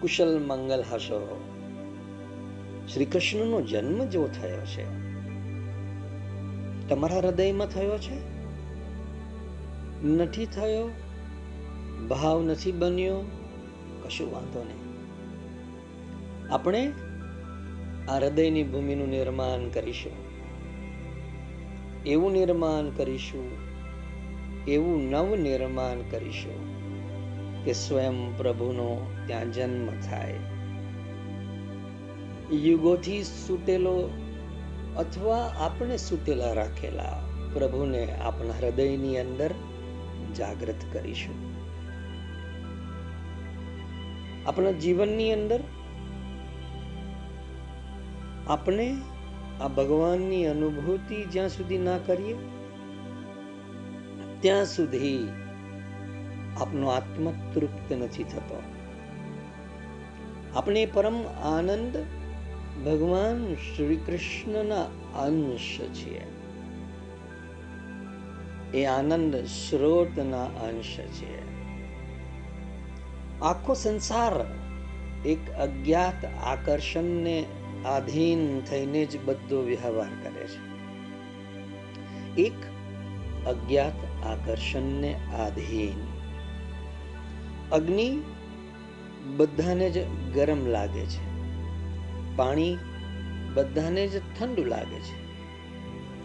કુશલ મંગલ હશો શ્રી કૃષ્ણનો જન્મ જો થયો છે. તમારા હૃદયમાં થયો છે? નથી થયો? ભાવ નથી બન્યો? કશું વાંધો નહીં. આપણે આ હૃદયની ભૂમિનું નિર્માણ કરીશું. એવું નિર્માણ કરીશું, એવું નવ નિર્માણ કરીશું કે સ્વયં પ્રભુનો ત્યાં જન્મ થાય. યુગોથી સૂતેલો અથવા આપણે સૂતેલા રાખેલા પ્રભુને આપણા હૃદયની અંદર જાગૃત કરીશું. આપણા જીવનની અંદર આપણે આ ભગવાનની અનુભૂતિ જ્યાં સુધી ના કરીએ, ત્યાં સુધી આપનો આત્મા તૃપ્ત નથી થતો. આપણે પરમ આનંદ ભગવાન શ્રી કૃષ્ણના અંશ છીએ. એ આનંદ સ્રોતના અંશ છે આખો સંસાર એક અજ્ઞાત આકર્ષણને આધીન થઈને જ બધો વ્યવહાર કરે છે. એક અજ્ઞાત આકર્ષણને આધીન. અગ્નિ બધાને જ ગરમ લાગે છે. પાણી બધાને જ ઠંડુ લાગે છે.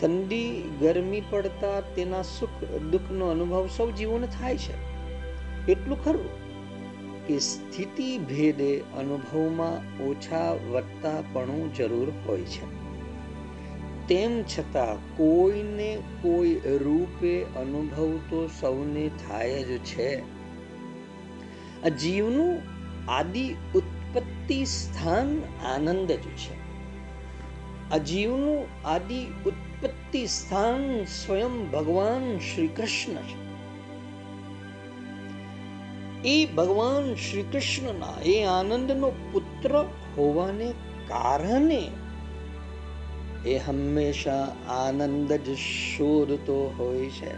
ઠંડી ગરમી પડતા તેના સુખ દુઃખનો અનુભવ સૌ જીવોને થાય છે. એટલું ખરું કે સ્થિતિ ભેદે અનુભવમાં ઓછા વધતાપણું જરૂર હોય છે. તેમ છતાં કોઈને કોઈ રૂપે અનુભવ તો સૌને થાય જ છે. આ જીવનું આદિ ઉત્પત્તિ સ્થાન આનંદ જ છે. આ આદિ ઉત્પત્તિ સ્થાન સ્વયં ભગવાન શ્રી કૃષ્ણ છે. એ ભગવાન શ્રી કૃષ્ણના એ આનંદનો પુત્ર હોવાને કારણે એ હંમેશા આનંદ જ શોધતો હોય છે.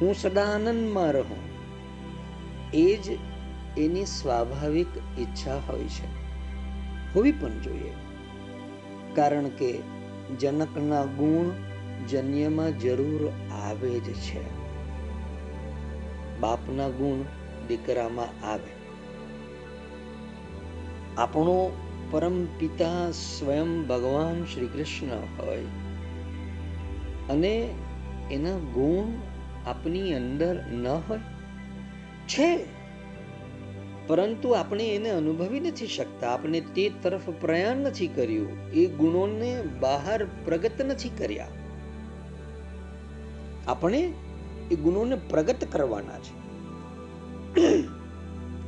હું સદા આનંદમાં રહું. એ જ એની સ્વાભાવિક ઈચ્છા હોય છે. હોવી પણ જોઈએ. કારણ કે જનકના ગુણ જન્યમાં જરૂર આવે જ છે. બાપના ગુણ દીકરામાં આવે. આપણો પરમ પિતા સ્વયં ભગવાન શ્રી કૃષ્ણ હોય અને એના ગુણ આપની અંદર ન હોય. છે પરંતુ આપણે એને અનુભવી નથી શકતા. આપણે તે તરફ પ્રયાણ નથી કર્યું. એ ગુણોને બહાર પ્રગટ નથી કર્યા. આપણે એ ગુણોને પ્રગટ કરવાના છે.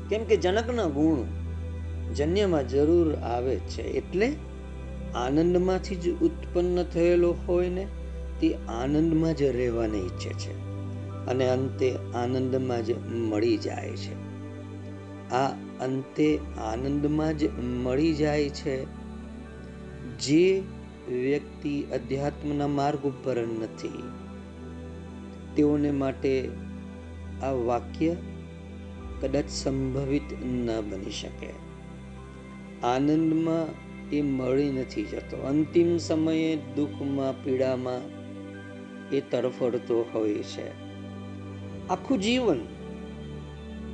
કેમ કે જનકના ગુણ જન્યમાં જરૂર આવે છે. એટલે આનંદમાંથી જ ઉત્પન્ન થયેલો હોય ને, તે આનંદમાં જ રહેવાને ઈચ્છે છે. અને અંતે આનંદમાં જ મળી જાય છે. આ અંતે આનંદમાં જ મળી જાય છે. જે વ્યક્તિ અધ્યાત્મના માર્ગ ઉપર નથી, તેઓને માટે આ વાક્ય કદાચ સંભવિત ન બની શકે. આનંદમાં એ મળી નથી જતો. અંતિમ સમયે દુઃખમાં, પીડામાં એ તરફડતો હોય છે. આખું જીવન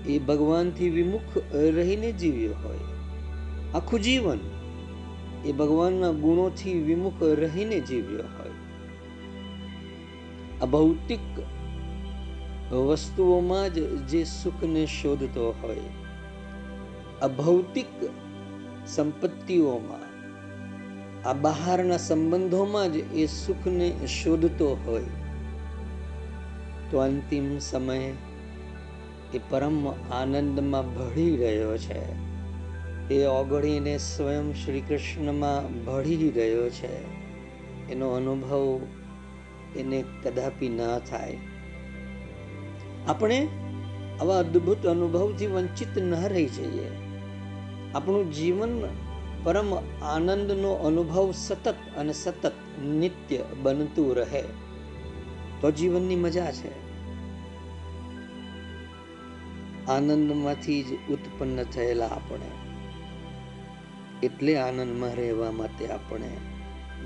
એ ભગવાનથી વિમુખ રહીને જીવ્યો હોય. આખું જીવન એ ભગવાનના ગુણોથી વિમુખ રહીને જીવ્યો હોય. આ ભૌતિક વસ્તુઓમાં જ જે સુખને શોધતો હોય, આ ભૌતિક સંપત્તિઓમાં, આ બહારના સંબંધોમાં જ એ સુખને શોધતો હોય. તો અંતિમ સમયે એ પરમ આનંદમાં ભળી રહ્યો છે. એ ઓગળીને સ્વયં શ્રી કૃષ્ણમાં ભળી રહ્યો છે. એનો અનુભવ એને કદાપી ન થાય. આપણે આવા અદ્ભુત અનુભવથી વંચિત ન રહી જઈએ. આપણું જીવન પરમ આનંદનો અનુભવ સતત અને સતત નિત્ય બનતું રહે. તો જીવનની મજા છે. આનંદમાંથી જ ઉત્પન્ન થયેલા આપણે. એટલે આનંદમાં રહેવા માટે આપણે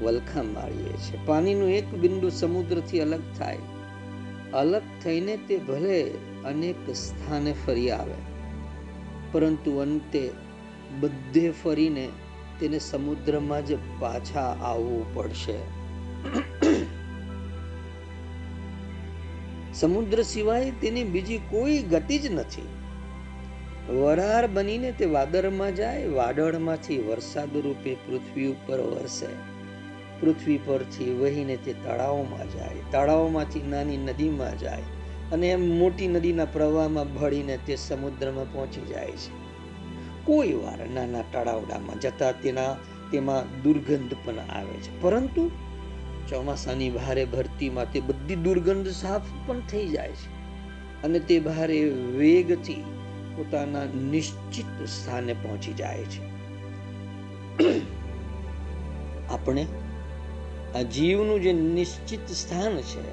વલખા મારીએ છીએ. પાણીનું એક બિંદુ સમુદ્રથી અલગ થાય. અલગ થઈને તે ભલે અનેક સ્થાને ફરી આવે, પરંતુ અંતે બધે ફરીને તેને સમુદ્રમાં જ પાછા આવવું પડશે. સમુદ્ર સિવાય તેની બીજી કોઈ ગતિ જ નથી. વરાળ બનીને તે વાદળમાં જાય, વાદળમાંથી વરસાદ રૂપે પૃથ્વી ઉપર વરસે. પૃથ્વી પરથી વહીને તે તળાવમાં જાય, તળાવમાંથી નાની નદીમાં જાય અને એમ મોટી નદીના પ્રવાહમાં ભળીને તે સમુદ્રમાં પહોંચી જાય છે. કોઈ વાર નાના તળાવડામાં જતા તેના, તેમાં દુર્ગંધ પણ આવે છે. પરંતુ ચોમાસાની ભારે ભરતીમાં તે બધી દુર્ગંધ સાફ પણ થઈ જાય છે. અને તે ભારે વેગથી પોતાના નિશ્ચિત સ્થાને પહોંચી જાય છે. આપણે આ જીવનું જે નિશ્ચિત સ્થાન છે,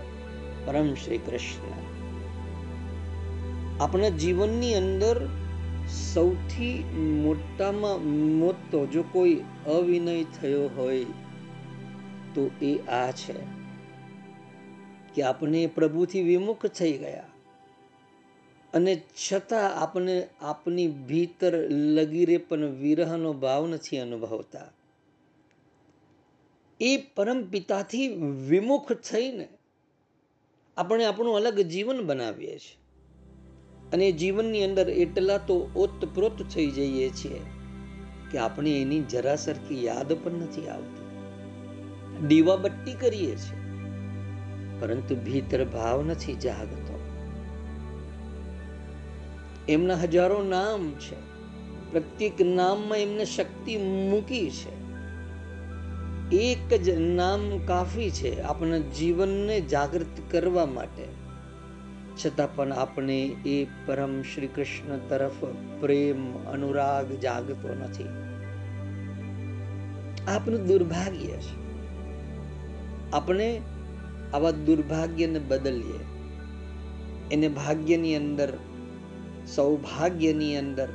પરમ શ્રી કૃષ્ણ, આપણા જીવનની અંદર સૌથી મોટામાં મોટો જો કોઈ અવિનય થયો હોય તો એ આ છે કે આપણે પ્રભુથી વિમુખ થઈ ગયા. અને છતાં આપણે આપની ભીતર લગીરે પણ વિરહનો ભાવ નથી અનુભવતા. એ પરમ પિતાથી વિમુખ થઈને આપણે આપણું અલગ જીવન બનાવીએ છીએ. અને જીવનની અંદર એટલા તો ઓતપ્રોત થઈ જઈએ છીએ કે આપણે એની જરા સરખી યાદ પણ નથી આવતી. દીવા બત્તી કરીએ છીએ. પરંતુ ભીતર ભાવ નથી જાગતો. એમના હજારો નામ છે. પ્રત્યેક નામમાં એમને શક્તિ મૂકી છે. એક જ નામ કાફી છે આપણા જીવનને જાગૃત કરવા માટે. છતાં પણ આપણે એ પરમ શ્રી કૃષ્ણ તરફ પ્રેમ, અનુરાગ જાગતો નથી. આપનું દુર્ભાગ્ય છે. આપણે આવા દુર્ભાગ્યને બદલીએ. એને ભાગ્યની અંદર, સૌભાગ્યની અંદર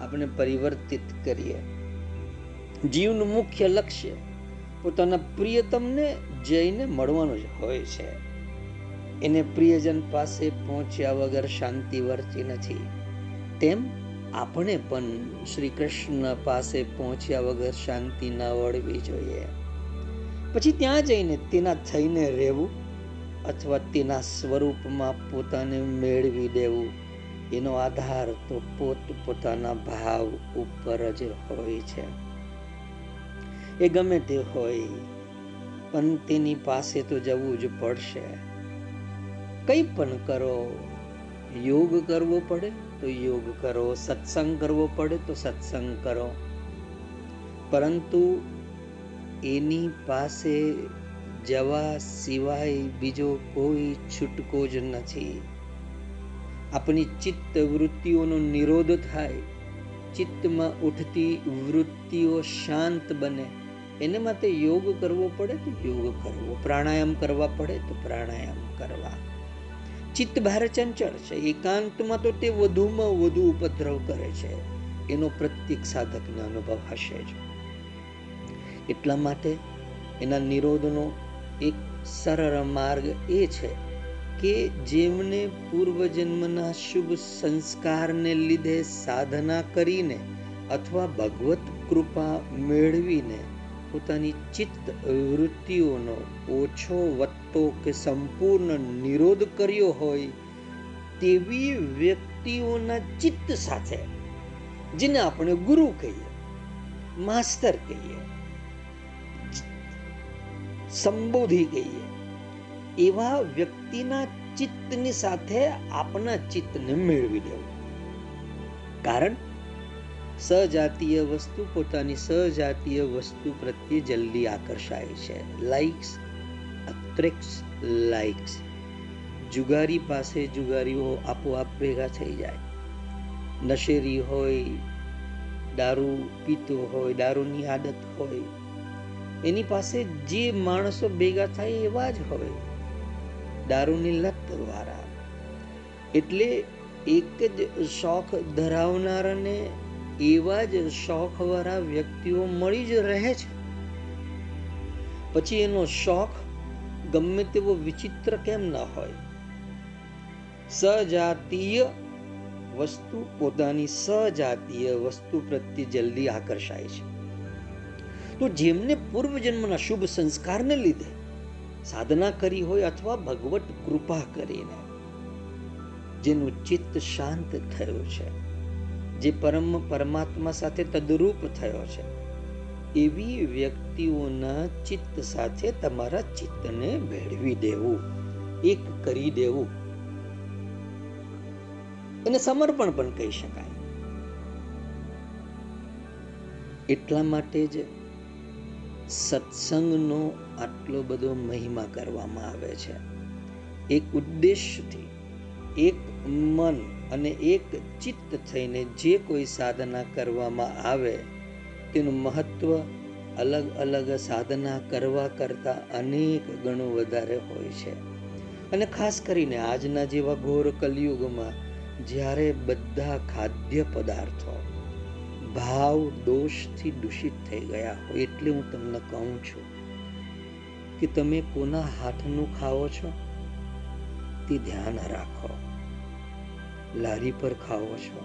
આપણે પરિવર્તિત કરીએ. જીવનું મુખ્ય લક્ષ્ય પોતાના પ્રિયતમને જઈને મળવાનું જ હોય છે. એને પ્રિયજન પાસે પહોંચ્યા વગર શાંતિ વર્તી નથી. તેમ આપણે પણ શ્રી કૃષ્ણ પાસે પહોંચ્યા વગર શાંતિ ન વળવી જોઈએ. પછી ત્યાં જઈને તેના થઈને રહેવું અથવા તેના સ્વરૂપમાં પોતાને મેળવી દેવું, એનો આધાર તો પોત પોતાના ભાવ ઉપર જ હોય છે. એ ગમે તે હોય, પણ તેની પાસે તો જવું જ પડશે. કંઈ પણ કરો, યોગ કરવો પડે તો યોગ કરો, સત્સંગ કરવો પડે તો સત્સંગ કરો. પરંતુ એની પાસે જવા સિવાય બીજો કોઈ છૂટકો જ નથી. આપણી ચિત્ત વૃત્તિઓનો નિરોધ થાય, ચિત્તમાં ઉઠતી વૃત્તિઓ શાંત બને. એને માટે યોગ કરવો પડે તો યોગ કરવો, પ્રાણાયામ કરવા પડે તો પ્રાણાયામ કરવા. ચિત્ત ભારે ચંચળ છે, એકાંતમાં તો તે વધુમાં વધુ ઉપદ્રવ કરે છે. એનો પ્રત્યેક સાધકને અનુભવ હશે જ. એટલા માટે એના નિરોધનો એક સરળ માર્ગ એ છે કે જેમને પૂર્વજન્મના શુભ સંસ્કારને લીધે સાધના કરીને અથવા ભગવત કૃપા મેળવીને પોતાની ચિત્ત વૃત્તિઓનો ઓછો વધતો કે સંપૂર્ણ નિરોધ કર્યો હોય તેવી વ્યક્તિઓના ચિત્ત સાથે, જેને આપણે ગુરુ કહીએ, માસ્તર કહીએ સંબોધી ગઈએ એવા વ્યક્તિના ચિત્તની સાથે આપના ચિત્તને મેળવી લેવું. કારણ સજાતીય વસ્તુ પોતાની સજાતીય વસ્તુ પ્રત્યે જલ્દી આકર્ષાય છે. લાઇક્સ અટ્રેક્સ લાઇક્સ જુગારી પાસે જુગારીઓ આપોઆપ ભેગા થઈ જાય. નશેરી હોય, દારૂ પીતો હોય, દારૂની આદત હોય એની પાસે જે માણસો ભેગા થાય એવા જ હવે. દારૂની લત દ્વારા. એટલે એક જ શોખ ધરાવનારાને એવા જ શોખવાળા વ્યક્તિઓ મળી જ રહે છે. પછી એનો શોખ ગમે તેવો વિચિત્ર કેમ ન હોય? સજાતીય વસ્તુ પોતાની સજાતીય વસ્તુ પ્રત્યે જલ્દી આકર્ષાય છે. તો જેમને પૂર્વજન્મના શુભ સંસ્કારને લીધે સાધના કરી હોય અથવા ભગવત કૃપા કરીને, જેનું ચિત્ત શાંત થયું છે, જે પરમ પરમાત્મા સાથે તદરૂપ થયો છે, એવી વ્યક્તિઓના ચિત્ત સાથે તમારા ચિત્તને ભેળવી દેવું, એક કરી દેવું. એને સમર્પણ પણ કહી શકાય. એટલા માટે જ સત્સંગનો આટલો બધો મહિમા કરવામાં આવે છે. એક ઉદ્દેશથી એક મન અને એક ચિત્ત થઈને જે કોઈ સાધના કરવામાં આવે, તેનું મહત્વ અલગ અલગ સાધના કરવા કરતાં અનેક ગણું વધારે હોય છે. અને ખાસ કરીને આજના જેવા ઘોર કલયુગમાં જ્યારે બધા ખાદ્ય પદાર્થો ભાવ દોષથી દૂષિત થઈ ગયા હોય એટલે હું તમને કહું છું કે તમે કોના હાથનું ખાઓ છો તે ધ્યાન રાખો. લારી પર ખાઓ છો,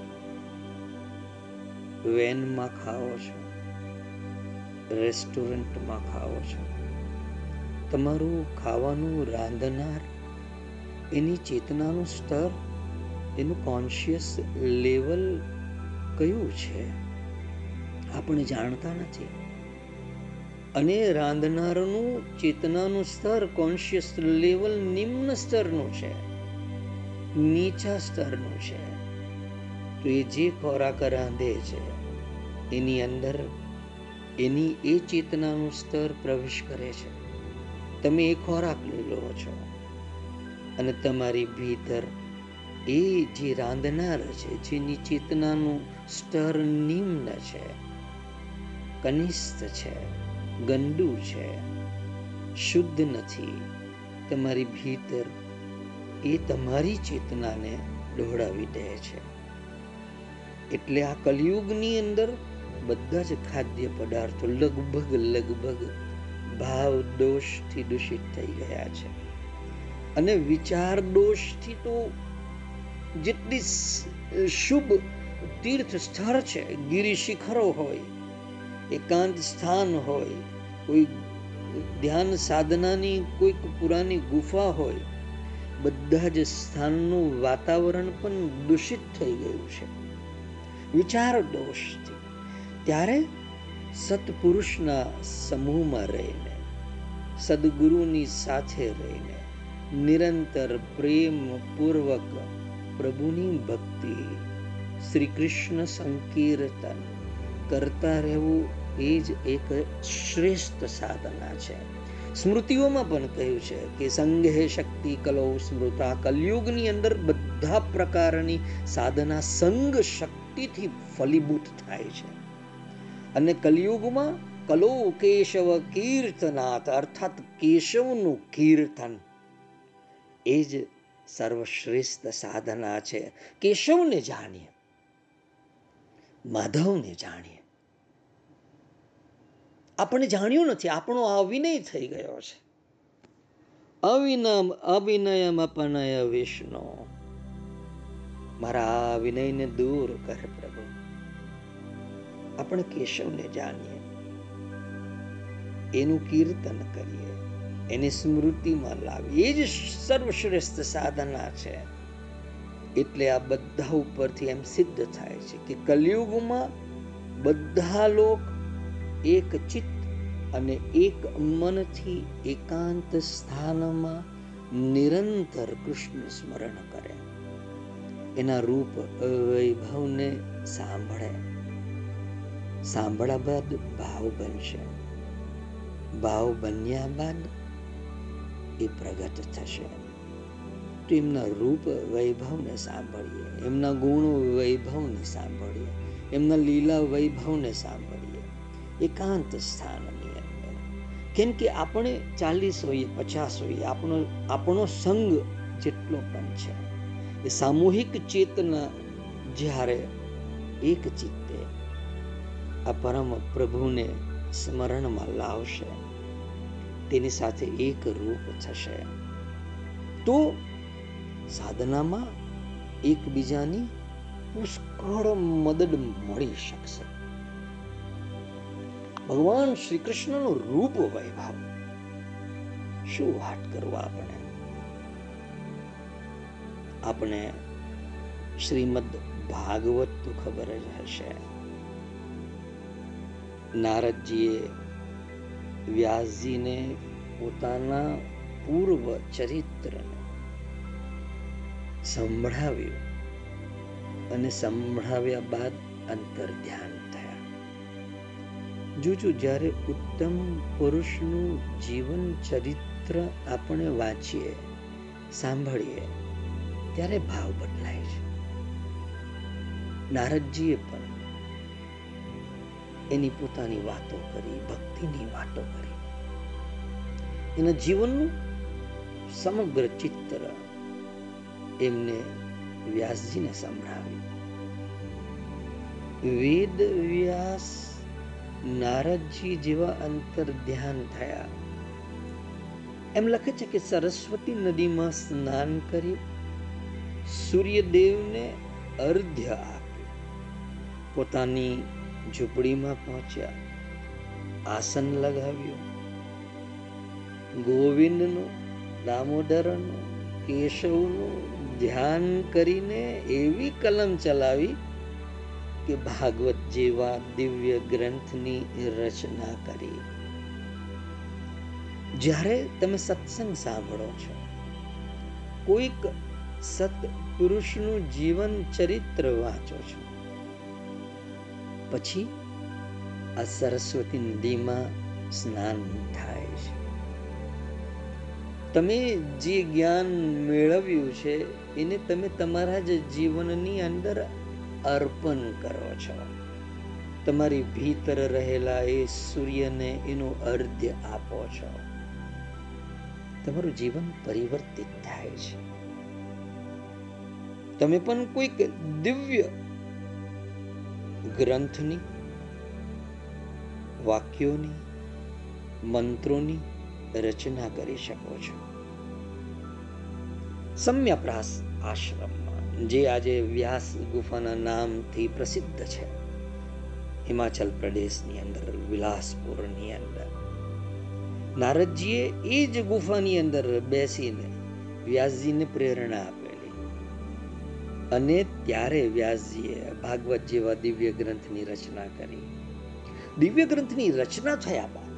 વેનમાં ખાઓ છો, રેસ્ટોરન્ટમાં ખાઓ છો. તમારું ખાવાનું રાંધનાર, એની ચેતનાનું સ્તર, એનું કોન્શિયસ લેવલ કયું છે? આપણે જાણતા નથી. અને રાંધનારનું ચેતનાનું સ્તર કોન્શિયસ લેવલ નિમ્ન સ્તરનું છે. નીચા સ્તરનું છે. તો એ જે ખોરાક રાંધે છે, એની અંદર એની એ ચેતનાનું સ્તર પ્રવેશ કરે છે. તમે એ ખોરાક લઈ લો છો. અને તમારી ભીતર એ જે રાંધનાર છે, જેની ચેતનાનું સ્તર નિમ્ન છે કનિષ્ઠ છે ગંદુ છે, શુદ્ધ નથી. તમારી ભીતર એ તમારી ચેતનાને દોડાવી દે છે. એટલે આ કલયુગની અંદર બધા જ ખાદ્ય પદાર્થો લગભગ લગભગ ભાવ દોષથી દૂષિત થઈ ગયા છે. અને વિચાર દોષથી તો જેટલી શુભ તીર્થ સ્થળ છે, ગિરિશિખરો હોય એકાંત સ્થાન હોય, કોઈ ધ્યાન સાધનાની કોઈક પુરાની ગુફા હોય, બધા જ સ્થાનનું વાતાવરણ પણ દૂષિત થઈ ગયું છે. વિચાર દોષથી ત્યારે સત્પુરુષના સમૂહમાં રહીને, સદગુરુની સાથે રહીને, નિરંતર પ્રેમ પૂર્વક પ્રભુની ભક્તિ શ્રી કૃષ્ણ સંકીર્તન કરતા રહેવું એ જ એક શ્રેષ્ઠ સાધના છે. સ્મૃતિઓમાં પણ કહ્યું છે કે સંઘે શક્તિ, કલો, સ્મૃતા, કલયુગની અંદર બધા પ્રકારની સાધના સંઘ શક્તિથી ફલીભૂત થાય છે. અને કલયુગમાં કલો, કેશવ, કીર્તનાથ અર્થાત કેશવનું કીર્તન એ જ સર્વશ્રેષ્ઠ સાધના છે. કેશવને જાણીએ, માધવને જાણીએ આપણે જાણ્યું નથી, આપણો અવિનય થઈ ગયો છે. અવિનમ અવિનયમ અપનય વિષ્ણુ. મારા આ વિનયને દૂર કર પ્રભુ. આપણે કેશવને જાણીએ. એનું કીર્તન કરીએ. એની સ્મૃતિમાં લાવીએ. એ જ સર્વશ્રેષ્ઠ સાધના છે. એટલે આ બધા ઉપરથી એમ સિદ્ધ થાય છે કે કલયુગમાં બધા લોક એક ચિત્ત અને એક મનથી એકાંત સ્થાનમાં નિરંતર કૃષ્ણ સ્મરણ કરે. એના રૂપ વૈભવને સાંભળે. સાંભળ્યા બાદ ભાવ બનશે. ભાવ બન્યા બાદ એ પ્રગટ થશે. તો એમના રૂપ વૈભવને સાંભળીએ. એમના ગુણો વૈભવને સાંભળીએ. એમના લીલા વૈભવને સાંભળીએ. એકાંત સ્થાનની અંદર. કેમ કે આપણે ચાલીસ હોઈએ, પચાસ હોઈએ, આપણો આપણો સંગ જેટલો પણ છે. એ સામૂહિક ચેતના જ્યારે એક ચિત્તે આ પરમ પ્રભુને સ્મરણમાં લાવશે, તેની સાથે એક રૂપ થશે. તો સાધનામાં એકબીજાની પુષ્કળ મદદ મળી શકશે. ભગવાન શ્રી કૃષ્ણનું રૂપ વૈભવ. શું વાત કરવા આપણે? આપણે શ્રીમદ ભાગવત તો ખબર જ હશે. નારદજીએ વ્યાસજીને પોતાના પૂર્વ ચરિત્રને સંભળાવ્યું અને સંભળાવ્યા બાદ અંતર ધ્યાન જોજો જ્યારે ઉત્તમ પુરુષનું જીવન ચરિત્ર આપણે વાંચીએ, સાંભળીએ, ત્યારે ભાવ બદલાય છે. નારદજીએ પણ એની પોતાની વાતો કરી, ભક્તિની વાતો કરી. એના જીવનનું સમગ્ર ચિત્ર એમને વ્યાસજીને સંભળાવ્યું. વેદ વ્યાસ નારદજી જેવા અંતર ધ્યાન થયા. એમ લખે છે કે સરસ્વતી નદીમાં સ્નાન કરી સૂર્યદેવને અર્ધ્ય આપ્યું. પોતાની ઝૂંપડીમાં પહોંચ્યા. આસન લગાવ્યું. ગોવિંદનું, દામોદરનું, કેશવનું ધ્યાન કરીને એવી કલમ ચલાવી કે ભાગવત જેવા દિવ્ય ગ્રંથની રચના કરી. જ્યારે તમે સત્સંગ સાંભળો છો, કોઈક સત્પુરુષનું જીવન ચરિત્ર વાંચો છો, પછી આ સરસ્વતી નદીમાં સ્નાન થાય છે. તમે જે જ્ઞાન મેળવ્યું છે, એને તમે તમારા જ જીવનની અંદર અર્પણ કરો છો. તમારી ભીતર રહેલા એ સૂર્યને એનું અર્ધ્ય આપો છો. તમારું જીવન પરિવર્તિત થાય છે. તમે પણ કોઈક દિવ્ય ગ્રંથની, વાક્યોની, મંત્રોની રચના કરી શકો છો. સમ્યપ્રાસ આશ્રમમાં જે આજે વ્યાસ ગુફાના નામથી પ્રસિદ્ધ છે. હિમાચલ પ્રદેશની અંદર, વિલાસપુરની અંદર. નારદજીએ એ જ ગુફાની અંદર બેસીને વ્યાસજીને પ્રેરણા આપેલી. અને ત્યારે વ્યાસજીએ ભાગવત જેવા દિવ્ય ગ્રંથની રચના કરી. દિવ્ય ગ્રંથની રચના થયા બાદ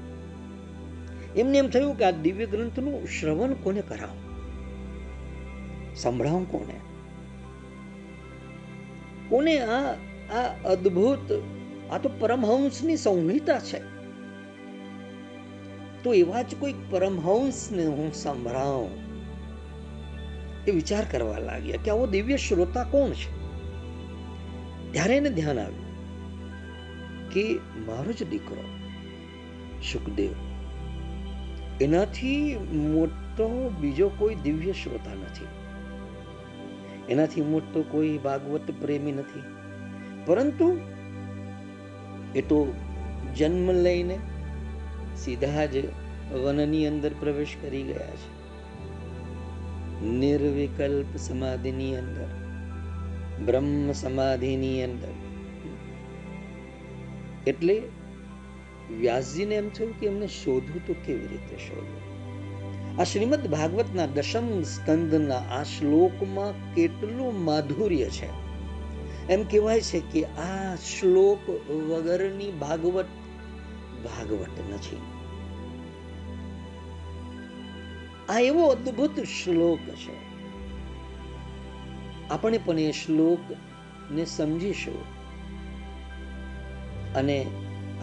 એમને એમ થયું કે આ દિવ્ય ગ્રંથનું શ્રવણ કોને કરાવું? સંભળાવું કોને? કોને આ આ અદ્ભુત, આ તો પરમહંસની સંહિતા છે. તો એવા જ કોઈ પરમહંસને હું સંભળાવું. એ વિચાર કરવા લાગ્યા કે આવો દિવ્ય શ્રોતા કોણ છે? ત્યારે એને ધ્યાન આવ્યું કે મારો જ દીકરો સુખદેવ. એનાથી મોટો બીજો કોઈ દિવ્ય શ્રોતા નથી. એનાથી મોટો કોઈ ભાગવત પ્રેમી નથી. પરંતુ એ તો જન્મ લઈને સીધા જ વનની અંદર પ્રવેશ કરી ગયા છે. નિર્વિકલ્પ સમાધિની અંદર, બ્રહ્મ સમાધિની અંદર. એટલે વ્યાસજીને એમ થયું કે એમને શોધવું તો કેવી રીતે શોધવું? આ શ્રીમદ ભાગવતના દશમ સ્કંદના આ શ્લોકમાં કેટલું માધુર્ય છે. એમ કહેવાય છે કે આ શ્લોક વગરની ભાગવત ભાગવત નથી. આ એવો અદ્ભુત શ્લોક છે. આપણે પણ એ શ્લોક ને સમજીશું. અને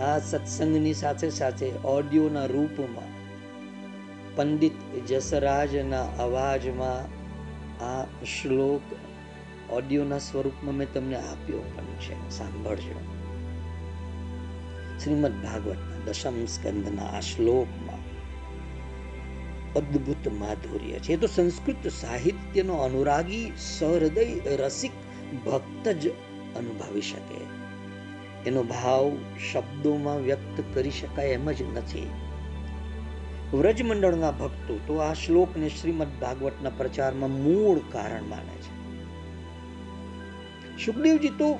આ સત્સંગની સાથે સાથે ઓડિયોના રૂપમાં પંડિત જસરાજના અવાજમાં આ શ્લોક ઓડિયોના સ્વરૂપમાં મેં તમને આપ્યો પણ છે. સાંભળજો. શ્રીમદ ભાગવતના દશમ સ્કંદના આ શ્લોકમાં અદ્ભુત માધુર્ય છે. તો સંસ્કૃત સાહિત્યનો અનુરાગી, સહૃદય, રસિક ભક્ત જ અનુભવી શકે. એનો ભાવ શબ્દોમાં વ્યક્ત કરી શકાય એમ જ નથી. વ્રજમંડળના ભક્તો તો આ શ્લોકને શ્રીમદ ભાગવતના પ્રચારમાં મૂળ કારણ માને છે. સુખદેવજી તો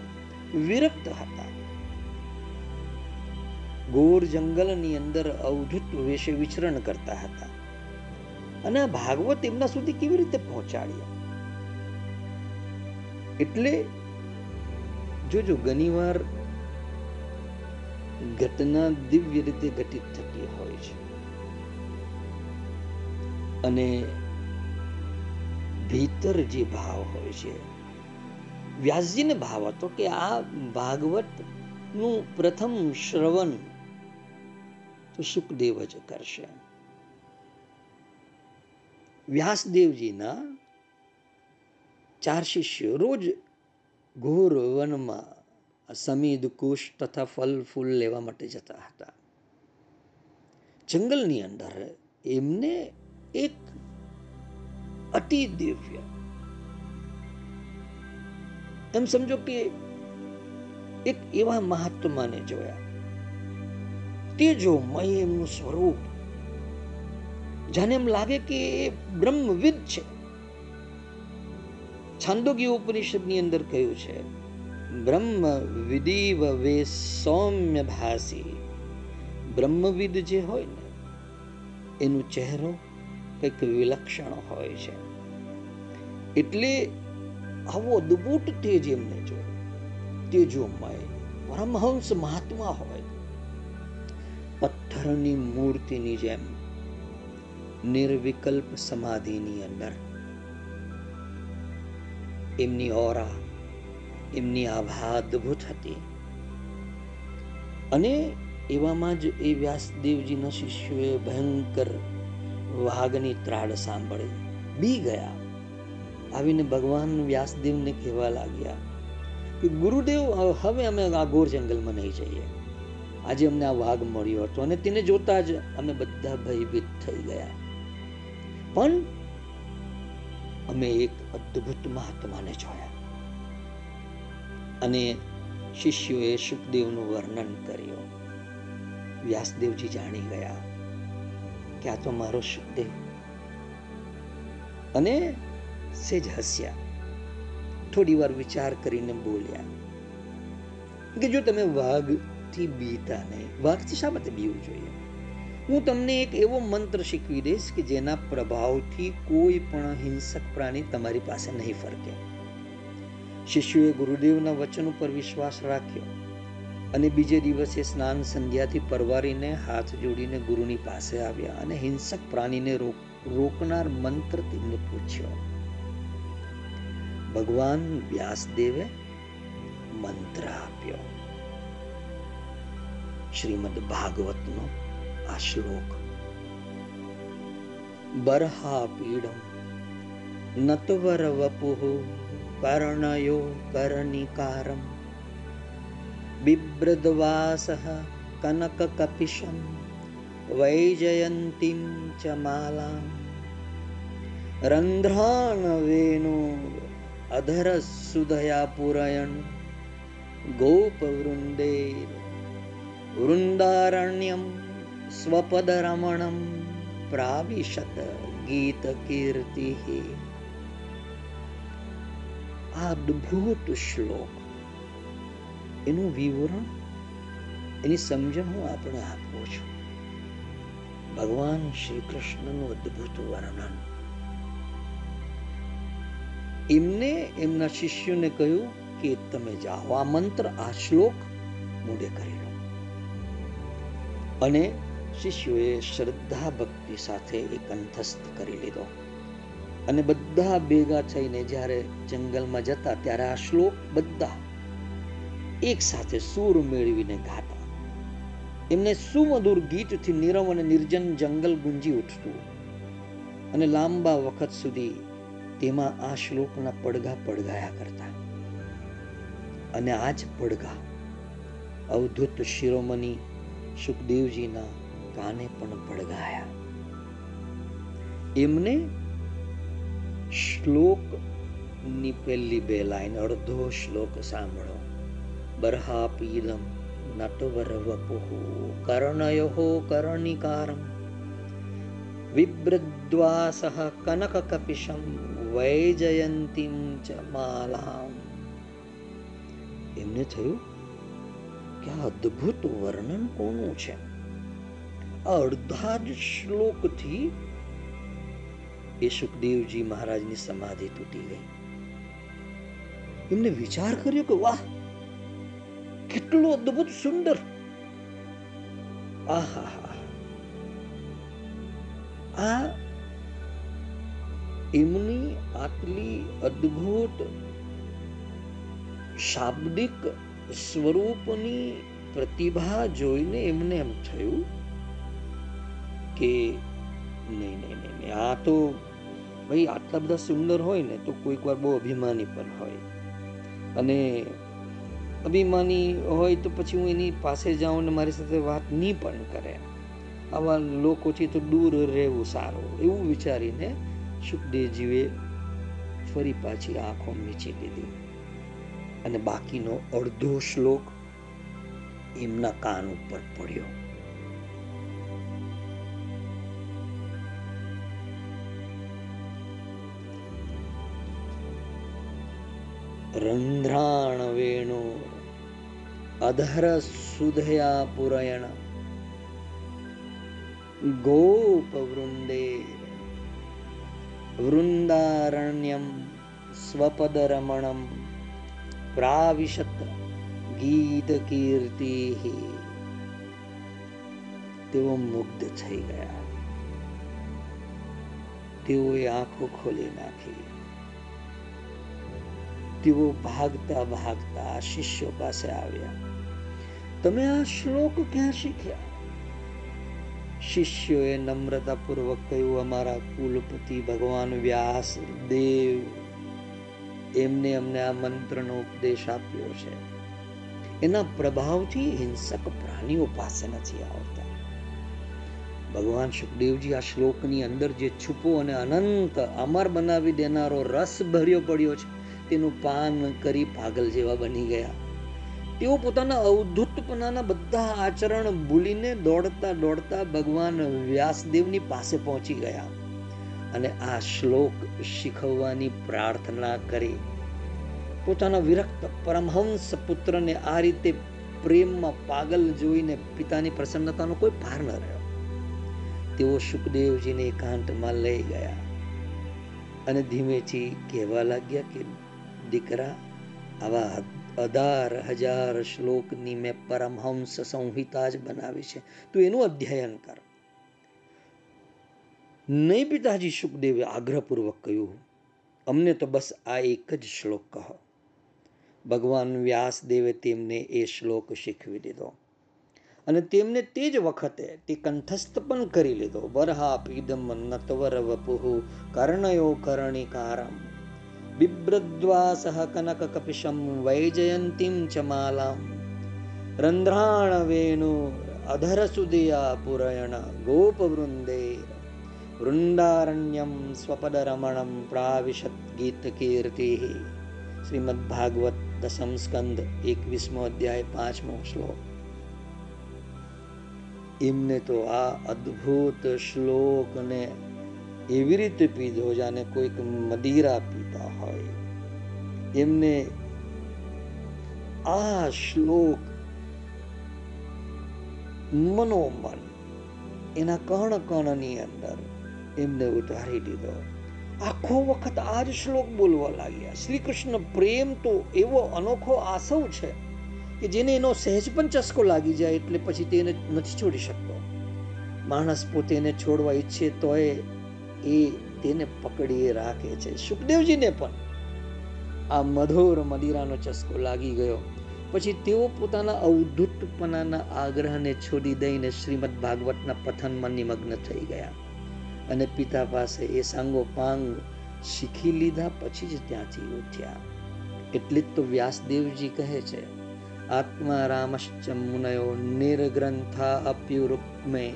વિરક્ત હતા. ગોર જંગલની અંદર અવધૂત વેશે વિચરણ કરતા હતા અને ભાગવત એમના સુધી કેવી રીતે પહોંચાડ્યા? એટલે જોજો ઘણીવાર ઘટના દિવ્ય રીતે ઘટિત થતી હોય છે. અને ભીતર જે ભાવ હોય છે, વ્યાસજીને ભાવ હતો કે આ ભાગવતનું પ્રથમ શ્રવણ તો સુખદેવ જ કરશે. વ્યાસદેવજીના ચાર શિષ્યો રોજ ઘોર વનમાં સમીદ, કુશ તથા ફલ, ફૂલ લેવા માટે જતા હતા. જંગલની અંદર એમને એક અતિ દિવ્ય. એમ સમજો કે એક એવા મહાત્માને જોયા. તેજોમય એમનું સ્વરૂપ જાણે એમ લાગે કે એ બ્રહ્મવિદ છે. છાંદોગી ઉપનિષદની અંદર કહ્યું છે બ્રહ્મ વિદીવ વે સૌમ્ય ભાસી બ્રહ્મવિદ જે હોય ને, એનો ચહેરો કંઈક વિલક્ષણ હોય છે. એટલે આવો અદભુત તેજ એમને જોયો તેજોમય પરમહંસ મહાત્મા હોય. પથ્થરની મૂર્તિની જેમ, નિર્વિકલ્પ સમાધિની અંદર. એમની ઓરા એમની આભા અદ્ભુત હતી. અને એવામાં જ એ વ્યાસદેવજીના શિષ્યોએ ભયંકર વાઘની ત્રાડ સાંભળી. બી ગયા. આવીને ભગવાન વ્યાસદેવને કહેવા લાગ્યા કે, ગુરુદેવ હવે અમે આ ઘોર જંગલમાં નહીં જઈએ. આજે અમને આ વાઘ મળ્યો હતો અને તેને જોતા જ અમે બધા ભયભીત થઈ ગયા. પણ અમે એક અદ્ભુત મહાત્માને જોયા અને શિષ્યોએ સુખદેવનું વર્ણન કર્યું. વ્યાસદેવજી જાણી ગયા. કે આ તો મારો સુખદેવ અને સેજ હસ્યા. થોડી વાર વિચાર કરીને બોલ્યા, કે જો તમે વાઘથી બીતા નહીં વાઘથી શા માટે બીવું જોઈએ? હું તમને એક એવો મંત્ર શીખવી દઈશ કે જેના પ્રભાવથી કોઈ પણ હિંસક પ્રાણી તમારી પાસે નહીં ફરકે. શિષ્યોએ ગુરુદેવના વચન ઉપર વિશ્વાસ રાખ્યો. અને બીજે દિવસે સ્નાન સંધ્યાથી પરવારીને હાથ જોડીને ગુરુની પાસે આવ્યા અને હિંસક પ્રાણીને રોકનાર મંત્ર તેમને પૂછ્યો, ભગવાન વ્યાસદેવે મંત્ર આપ્યો. શ્રીમદ ભાગવતનો આ શ્લોક, બરહા પીડમ નતવર વપુઃ કર્ણયો કર્ણિકારમ ચ માલામ રંધ્રાણ વેણુ અધર સુધયા પુરયણ ગોપવૃંદે વૃંદારણ્યમ સ્વપદરમણમ પ્રાવિશત ગીત કીર્તિ આ અદ્ભુત એનું વિવરણ, એની સમજણ હું આપણે આપું છું. ભગવાન શ્રી કૃષ્ણનું અદ્ભુત વર્ણન. એમને એમના શિષ્યોને કહ્યું કે તમે જાઓ આ મંત્ર આ શ્લોક મોઢે કરી લો. અને શિષ્યોએ શ્રદ્ધા ભક્તિ સાથે એ કંઠસ્થ કરી લીધો. અને બધા ભેગા થઈને જ્યારે જંગલમાં જતા ત્યારે આ શ્લોક બધા એક સાથે સૂર મેળવીને ગાતા. એમને સુમધુર ગીતથી નીરવ અને નિર્જન જંગલ ગુંજી ઉઠતું. અને લાંબા વખત સુધી તેમાં આ શ્લોકના પડઘા પડઘાયા કરતા. અને આ જ પડઘા અવધૂત શિરોમણી સુખદેવજીના કાને પણ પડઘાયા. એમને શ્લોકની પહેલી બે લાઈન અડધો શ્લોક સાંભળો. નટવર વપુઃ કર્ણયો કર્ણિકારમ વિબ્રદ્વાસઃ કનક કપિશમ વૈજયંતીમ ચ માલામ એમને થયું કે આ અદ્ભુત વર્ણન કોનું છે? અડધા જ શ્લોકથી એ સુખદેવજી મહારાજની સમાધિ તૂટી ગઈ. એમને વિચાર કર્યો કે વાહ કેટલું અદ્ભુત સુંદર આ એમની આટલી અદ્ભુત શાબ્દિક સ્વરૂપની પ્રતિભા જોઈને એમને એમ થયું કે નહીં નહીં નહીં આ તો ભાઈ આટલા બધા સુંદર હોય ને તો કોઈક વાર બહુ અભિમાની પણ હોય અને અભિમાની હોય તો પછી હું એની પાસે જાઉં ને મારી સાથે વાત નહીં પણ કરે. આવા લોકોથી તો દૂર રહેવું સારું. એવું વિચારીને સુખદેવજીએ ફરી પાછી આંખો મીચી દીધી અને બાકીનો અડધો શ્લોક એમના કાન ઉપર પડ્યો. રંધ્રાણ વેણુ અધર સુધયા પુરયણ ગોપ વૃંદે વૃંદારણ્યમ સ્વપદરમણમ પ્રાવિશત ગીત કીર્તિ તેઓ મુગ્ધ થઈ ગયા તેઓએ આંખો ખોલી નાખી તેઓ ભાગતા ભાગતા શિષ્યો પાસે આવ્યા. તમે આ શ્લોક ક્યાં શીખ્યા? શિષ્યોએ નમ્રતાપૂર્વક કહ્યું, અમારા કુલપતિ ભગવાન વ્યાસ દેવ, એમને અમને આ મંત્રનો ઉપદેશ આપ્યો છે. એના પ્રભાવથી હિંસક પ્રાણીઓ પાસે નથી આવતા. ભગવાન સુખદેવજી આ શ્લોકની અંદર જે છુપો અને અનંત, અમર બનાવી દેનારો રસ ભર્યો પડ્યો છે. તેનું પાન કરી પાગલ જેવા બની ગયા. તેઓ પોતાના અવધૂતપણાના બધા આચરણ ભૂલીને દોડતા દોડતા ભગવાન વ્યાસદેવની પાસે પહોંચી ગયા અને આ શ્લોક શીખવવાની પ્રાર્થના કરી. પોતાના વિરક્ત પરમહંસ પુત્રને આ રીતે પ્રેમમાં પાગલ જોઈને પિતાની પ્રસન્નતાનો કોઈ પાર ન રહ્યો. તેઓ સુખદેવજીને એકાંતમાં લઈ ગયા અને ધીમેથી કહેવા લાગ્યા કે દીકરા, આવા અઢાર હજાર શ્લોકની મેં પરમહંસ સંહિતા જ બનાવી છે. તું એનું અધ્યયન કર. નહીં પિતાજી સુખદેવે આગ્રહપૂર્વક કહ્યું, અમને તો બસ આ એક જ શ્લોક કહો. ભગવાન વ્યાસદેવે તેમને એ શ્લોક શીખવી દીધો અને તેમને તે જ વખતે તે કંઠસ્થ પણ કરી લીધો. વરહા પીદમ નતવર વપુઃ કર્ણયો કર્ણિકારમ. બિભ્રદ્વાસઃ કનક કપિશમ વૈજયંતીમ ચ માલામ રંધ્રાણ વેણુ અધર સુદિયા પુરયણ ગોપવૃંદે વૃંદારણ્યમ સ્વપદરમણમ પ્રાવિશત ગીત કીર્તિ શ્રીમદ ભાગવત દસમ સ્કંદ એકવીસમો અધ્યાય પાંચમો શ્લોક એમને તો આ અદ્ભુત શ્લોકને એવી રીતે પીધો જાણે કોઈક મદિરા પીતા હોય. એમને આ શ્લોક મનોમન, એના કણ કણની અંદર એમને ઉતારી દીધો. આખો વખત આ જ શ્લોક બોલવા લાગ્યા. શ્રી કૃષ્ણ પ્રેમ તો એવો અનોખો આસવ છે કે જેને એનો સહેજ પણ ચસ્કો લાગી જાય એટલે પછી તેને નથી છોડી શકતો. માણસ પોતે એને છોડવા ઈચ્છે તોય એ તેને પકડી રાખે છે. સુખદેવજીને પણ આ મધુર મદિરાનો ચસ્કો લાગી ગયો. પછી તેઓ પોતાના અવધૂતપણાના આગ્રહને છોડી દઈને શ્રીમદ ભાગવતના પઠનમાં નિમગ્ન થઈ ગયા. અને પિતા પાસે એ સાંગો પાંગ શીખી લીધા પછી જ ત્યાંથી ઉઠ્યા. એટલે જ તો વ્યાસદેવજી કહે છે, આત્મા રામશ્ચ મુનયો નિર્ગ્રંથા અપ્યુરુક્મે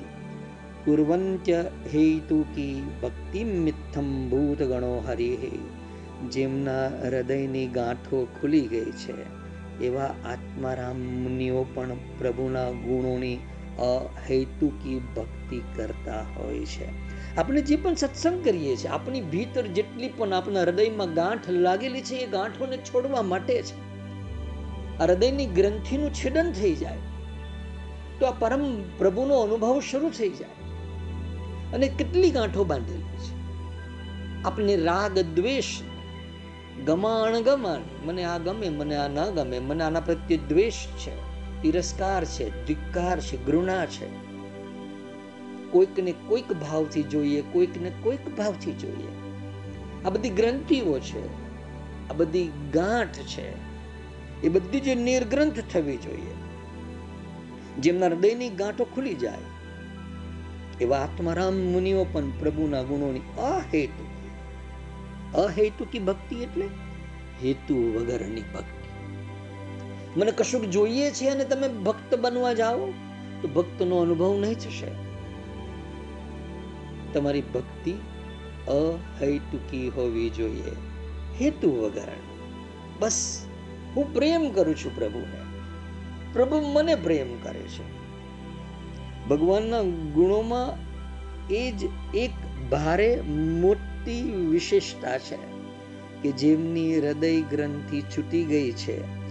કુર્વંત્ય હેતુકી ભક્તિ ગણો હરિહે જેમના હૃદયની ગાંઠો ખુલી ગઈ છે, એવા આત્મારામ મુનિઓ પણ પ્રભુના ગુણોની અહેતુકી ભક્તિ કરતા હોય છે. આપણે જે પણ સત્સંગ કરીએ છીએ, આપણી ભીતર જેટલી પણ આપણા હૃદયમાં ગાંઠ લાગેલી છે, એ ગાંઠોને છોડવા માટે છે આ હૃદયની ગ્રંથિનું છેદન થઈ જાય. તો આ પરમ પ્રભુનો અનુભવ શરૂ થઈ જાય. અને કેટલી ગાંઠો બાંધેલી છે. આપણે રાગ, દ્વેષ, ગમાણ ગમાણ, મને આ ગમે, મને આ ન ગમે, મને આના પ્રત્યે દ્વેષ છે, તિરસ્કાર છે, ધિક્કાર છે, ઘૃણા છે. કોઈકને કોઈક ભાવથી જોઈએ, કોઈકને કોઈક ભાવથી જોઈએ. આ બધી ગ્રંથિઓ છે, આ બધી ગાંઠ છે, એ બધી જે નિર્ગ્રંથ થવી જોઈએ. જેમના હૃદયની ગાંઠો ખુલી જાય એવા આત્મારામ મુનિઓ પણ પ્રભુના ગુણોની અહેતુ અહેતુકી ભક્તિ એટલે? હેતુ વગરની ભક્તિ. મને કશુંક જોઈએ છે અને તમે ભક્ત બનવા જાઓ, તો ભક્તનો અનુભવ નહીં થશે. તમારી ભક્તિ અહૈતુકી હોવી જોઈએ. હેતુ વગર. બસ, હું પ્રેમ કરું છું પ્રભુને. પ્રભુ મને પ્રેમ કરે છે. ભગવાનના ગુણોમાં એ જ એક ભારે મોટી વિશેષતા છે કે જેમની હૃદય ગ્રંથિ છૂટી ગઈ છે.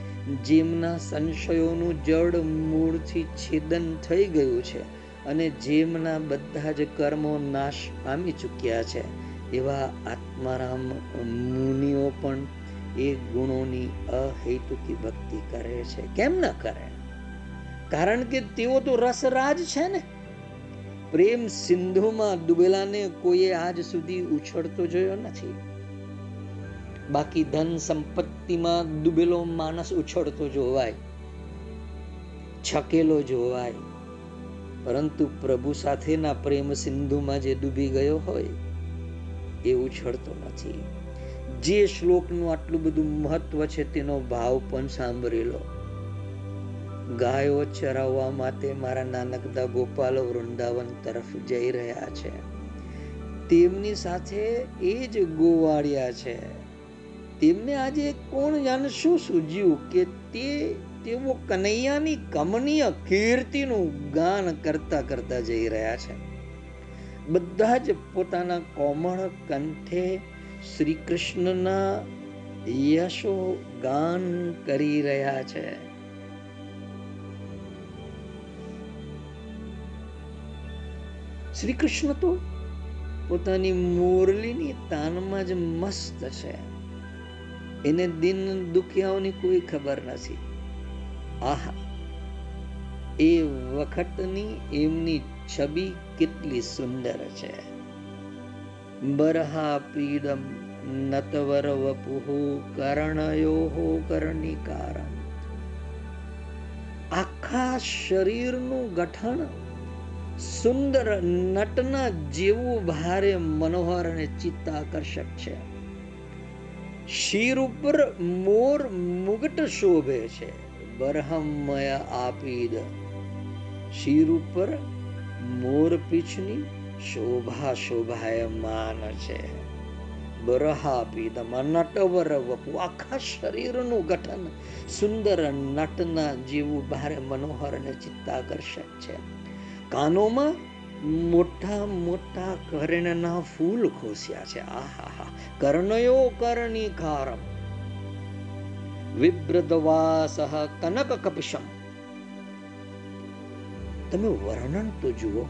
જેમના સંશયોનું જડ મૂળથી છેદન થઈ ગયું છે અને જેમના બધા જ કર્મો નાશ પામી ચૂક્યા છે. એવા આત્મારામ મુનિઓ પણ એ ગુણોની અહેતુકી ભક્તિ કરે છે. કેમ ન કરે? કારણ કે તેઓ તો રસરાજ છે ને. પ્રેમ સિંધુમાં ડૂબેલાને કોઈએ આજ સુધી ઉછળતો જોયો નથી. બાકી ધન સંપત્તિમાં ડૂબેલો માણસ ઉછળતો જોવાય. છકેલો જોવાય. પરંતુ પ્રભુ સાથેના પ્રેમ સિંધુમાં જે ડૂબી ગયો હોય, એ ઉછળતો નથી. જે શ્લોકનું આટલું બધું મહત્વ છે તેનો ભાવ પણ સાંભળી લો ગાયો ચરાવવા માટે મારા નાનકડા ગોપાલ વૃંદાવન તરફ જઈ રહ્યા છે. તેમની સાથે એ જ ગોવાળિયા છે. તેમને આજે કોણ જાણે શું સૂજ્યું કે તે તેઓ કનૈયાની કમનીય કીર્તિનું ગાન કરતા કરતા જઈ રહ્યા છે. બધા જ પોતાના કોમળ કંઠે શ્રી કૃષ્ણના યશો ગાન કરી રહ્યા છે. શ્રી કૃષ્ણ તો પોતાની મોરલીની તાનમાં જ મસ્ત છે. એને દિન દુખિયાઓની કોઈ ખબર નથી. આહા, એ વખતની એમની છબી કેટલી સુંદર છે. બરહા પીડમ નતવર વપુહુ કર્ણયો કર્ણિકારમ આખા શરીરનું ગઠન સુંદર નટના જેવું ભારે મનોહર અને ચિત્તાકર્ષક છે. શિર ઉપર મોર મુગટ શોભે છે. બરહમય આપીદ. શિર ઉપર મોર પીછની શોભા શોભાયમાન છે. બરહાપીદમાં નટવર વપુ આખા શરીરનું ગઠન સુંદર નટના જેવું ભારે મનોહર અને ચિત્તાકર્ષક છે. કાનોમાં મોટા મોટા કર્ણના ફૂલ ખોસ્યા છે. આહાહા. કર્ણયો કર્ણિકારમ. વિબ્રદવાસહ કનક કપિશમ. તમે વર્ણન તો જુઓ.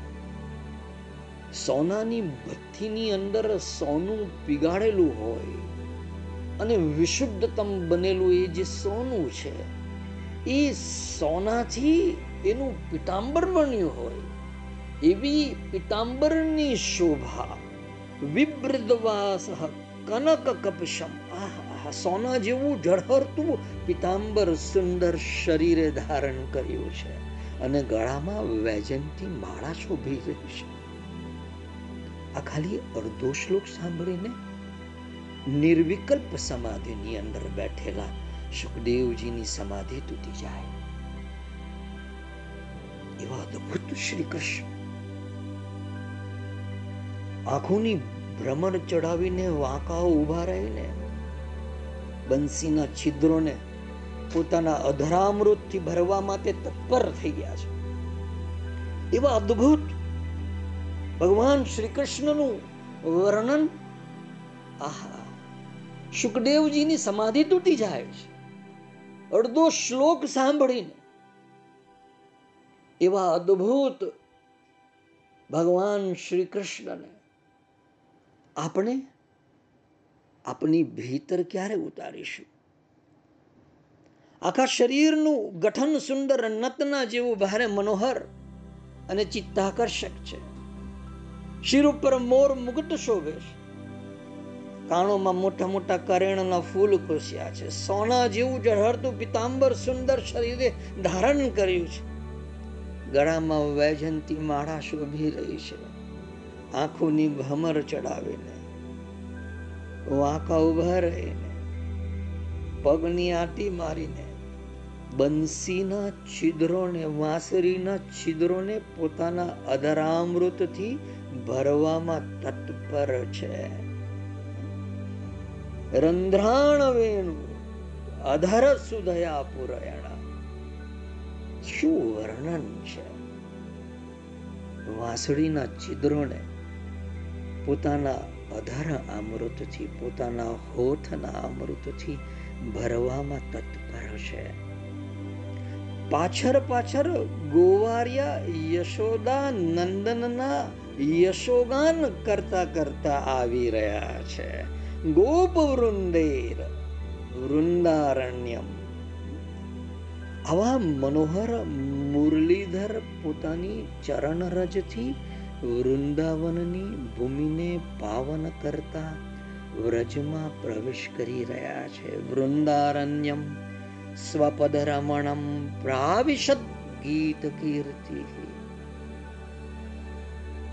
સોનાની ભઠ્ઠીની અંદર સોનું પીગાળેલું હોય અને વિશુદ્ધતમ બનેલું એ જે સોનું છે, એ સોનાથી એનું પિતાંબર બન્યું હોય. એવી પિતાંબરની શોભા વિબ્રદવાસ કનક કપશમ સોના જેવું ઝળહળતું પિતાંબર સુંદર શરીરે ધારણ કર્યું છે અને ગળામાં વેજનથી માળા શોભી રહી છે આ ખાલી અડધો શ્લોક સાંભળીને નિર્વિકલ્પ સમાધિની અંદર બેઠેલા સુખદેવજીની સમાધિ તૂટી જાય એવા અદભુત શ્રી કૃષ્ણ આંખોની ભ્રમર ચડાવીને વાંકાઓ ઊભા રહીને બંસીના છિદ્રોને પોતાના અધરામૃતથી ભરવા માટે તત્પર થઈ ગયા છે. એવા અદ્ભુત ભગવાન શ્રી કૃષ્ણનું વર્ણન આહા સુખદેવજીની સમાધિ તૂટી જાય છે. અડધો શ્લોક સાંભળીને એવા અદ્ભુત ભગવાન શ્રી કૃષ્ણને આપણે આપની ભીતર ક્યારે ઉતારીશું? આખા શરીરનું ગઠન સુંદર નતના જેવું ભારે મનોહર અને ચિત્તાકર્ષક છે. શિર ઉપર મોર મુગટ શોભે છે. કાણોમાં મોટા મોટા કરેણના ફૂલ ખુશ્યા છે. સોના જેવું ઝળહળતું પિતાંબર સુંદર શરીરે ધારણ કર્યું છે. ગળામાં વૈજંતી માળા શોભી રહી છે. આંખોની ભમર ચડાવીને, વાંકા ઊભા રહીને, પગની આટી મારીને, બંસીના છિદ્રોને વાંસરીના છિદ્રોને પોતાના અધરામૃતથી ભરવામાં તત્પર છે. રંધ્રાણ વેણુ, અધર સુધયા પુરાયણ શું વર્ણન છે? વાંસળીના છિદ્રોને પોતાના અધર અમૃતથી પોતાના હોઠના અમૃતથી ભરવામાં તત્પર છે પાછળ પાછળ ગોવારિયા યશોદા નંદનના યશોગાન કરતા કરતા આવી રહ્યા છે. ગોપ વૃંદેર, વૃંદારણ્યમ. આવા મનોહર મુરલીધર પોતાની ચરણ રજથી વૃંદાવનની ભૂમિને પાવન કરતા વ્રજમાં પ્રવેશ કરી રહ્યા છે. વૃંદારણ્યમ સ્વપદ રમણમ પ્રાવિશદ ગીત કીર્તિ.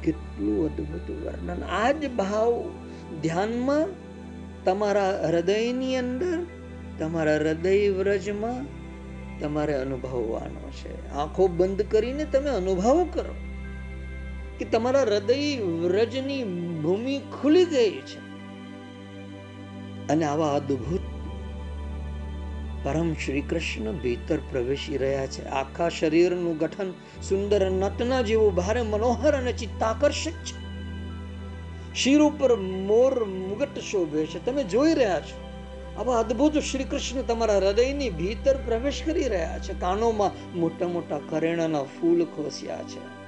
કેટલું અદ્ભુત વર્ણન. આ ભાવ ધ્યાનમાં તમારા હૃદયની અંદર, તમારા હૃદય વ્રજમાં તમારે અનુભવવાનો છે. આંખો બંધ કરીને તમે અનુભવ કરો. કે તમારા હૃદય વ્રજની ભૂમિ ખુલી ગઈ છે. અને આવા અદ્ભુત પરમ શ્રી કૃષ્ણ ભીતર પ્રવેશી રહ્યા છે. આખા શરીરનું ગઠન સુંદર નટના જેવું ભારે મનોહર અને ચિત્તાકર્ષક છે. શિર ઉપર મોર મુગટ શોભે છે. તમે જોઈ રહ્યા છો. આવા અદ્ભુત શ્રી કૃષ્ણ તમારા હૃદયની ભીતર પ્રવેશ કરી રહ્યા છે. કાનોમાં મોટા મોટા કરેણાના ફૂલ ખોસ્યા છે.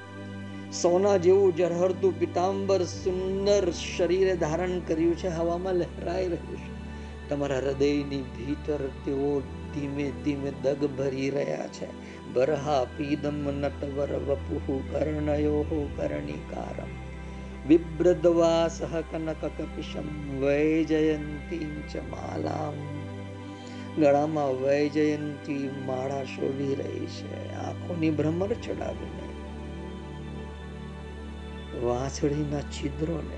સોના જેવું જરહરતું પિતાંબર સુંદર શરીરે ધારણ કર્યું છે, હવામાં લહેરાઈ રહ્યું છે. તમારા હૃદયની ભીતર તેઓ ધીમે ધીમે દગ ભરી રહ્યા છે. બરહા પીદમ નટવર વપુહુ કર્ણયો કર્ણિકારમ. સહ કનક કપિશમ વૈજયંતી ચ માલામ. ગળામાં વૈજયંતી માળા શોભી રહી છે. આંખોની ભ્રમર ચડાવીને વાંસળીના છિદ્રોને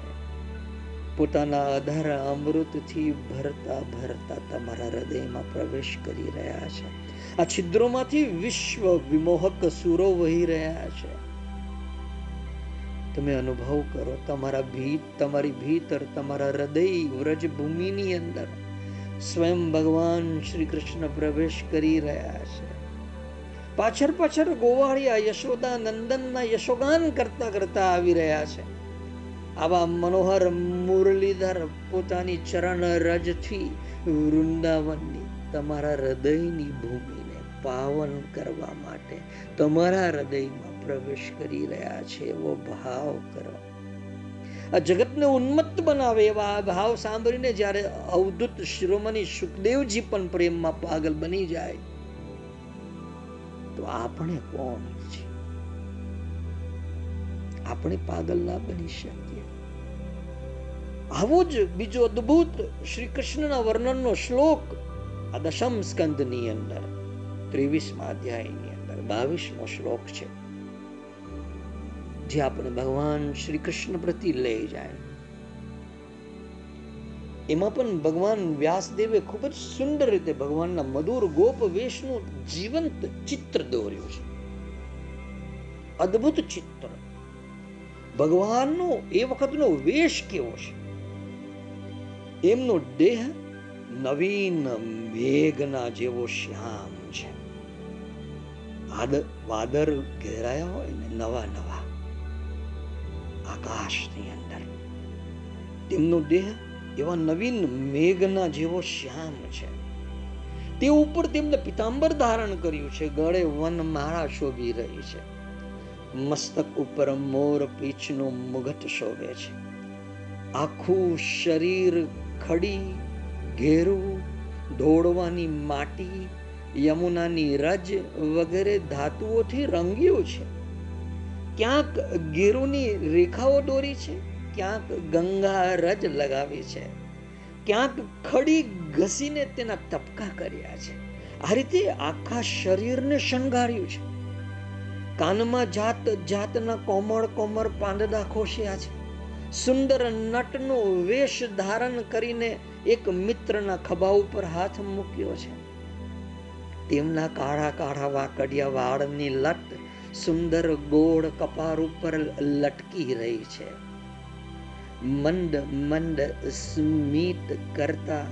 પોતાના અધારા અમૃતથી ભરતા ભરતા તમારા હૃદયમાં પ્રવેશ કરી રહ્યા છે. આ છિદ્રોમાંથી વિશ્વ વિમોહક સુરો વહી રહ્યા છે. તમે અનુભવ કરો, તમારા ભીત, તમારી ભીતર તમારા હૃદય વ્રજ ભૂમિની અંદર સ્વયં ભગવાન શ્રી કૃષ્ણ પ્રવેશ કરી રહ્યા છે. પાછળ પાછળ ગોવાળિયા યશોદા નંદનના યશોગાન કરતા કરતા આવી રહ્યા છે. આવા મનોહર મુરલીધર પોતાની ચરણ રજથી વૃંદાવનની, તમારા હૃદયની ભૂમિને પાવન કરવા માટે તમારા હૃદયમાં પ્રવેશ કરી રહ્યા છે એવો ભાવ કરો. આ જગતને ઉન્મત્ત બનાવે એવા આ ભાવ સાંભળીને જ્યારે અવધૂત શિરોમણી સુખદેવજી પણ પ્રેમમાં પાગલ બની જાય તો આપણે કોણ છે આપણે પાગલ ના બની શકીએ. આવો જ બીજો અદ્ભુત શ્રી કૃષ્ણના વર્ણનનો શ્લોક આ દશમ સ્કંદની અંદર, ત્રેવીસમાં અધ્યાયની અંદર, બાવીસમો શ્લોક છે. જે આપણે ભગવાન શ્રી કૃષ્ણ પ્રતિ લઈ જાય. એમાં પણ ભગવાન વ્યાસદેવે ખૂબ જ સુંદર રીતે ભગવાનના મધુર ગોપ વેશનું જીવંત ચિત્ર દોર્યું છે. અદ્ભુત ચિત્ર. ભગવાનનો એ વખતનો વેશ કેવો છે? એમનો દેહ નવીન મેઘના જેવો શ્યામ છે. વાદર ઘેરાયા હોય ને નવા નવા આકાશની અંદર. તેમનો દેહ એવા નવીન મેઘના જેવો શ્યામ છે. તે ઉપર તેમને પિતાંબર ધારણ કર્યું છે. ગળે વન માળા શોભી રહી છે. મસ્તક ઉપર મોર પીછનો મુગટ શોભે છે. આખું શરીર ખડી, ઘેરું ધોળવાની માટી, યમુનાની રજ વગેરે ધાતુઓથી રંગ્યું છે. ક્યાંક ગેરુની રેખાઓ દોરી છે. ક્યાંક ગંગા રજ લગાવી છે. ક્યાંક ખડી ઘસીને તેના તપકા કર્યા છે. આ રીતે આખા શરીરને શણગાર્યું છે. કાનમાં જાત જાતના કોમળ કોમળ પાંદડા ખોશ્યા છે. સુંદર નટનો વેશ ધારણ કરીને એક મિત્રના ખભા ઉપર હાથ મૂક્યો છે. તેમના કાળા કાળા વાકડિયા વાળની લટ સુંદર ગોળ કપાર ઉપર લટકી રહી છે. મંદ મંદ સ્મિત કરતા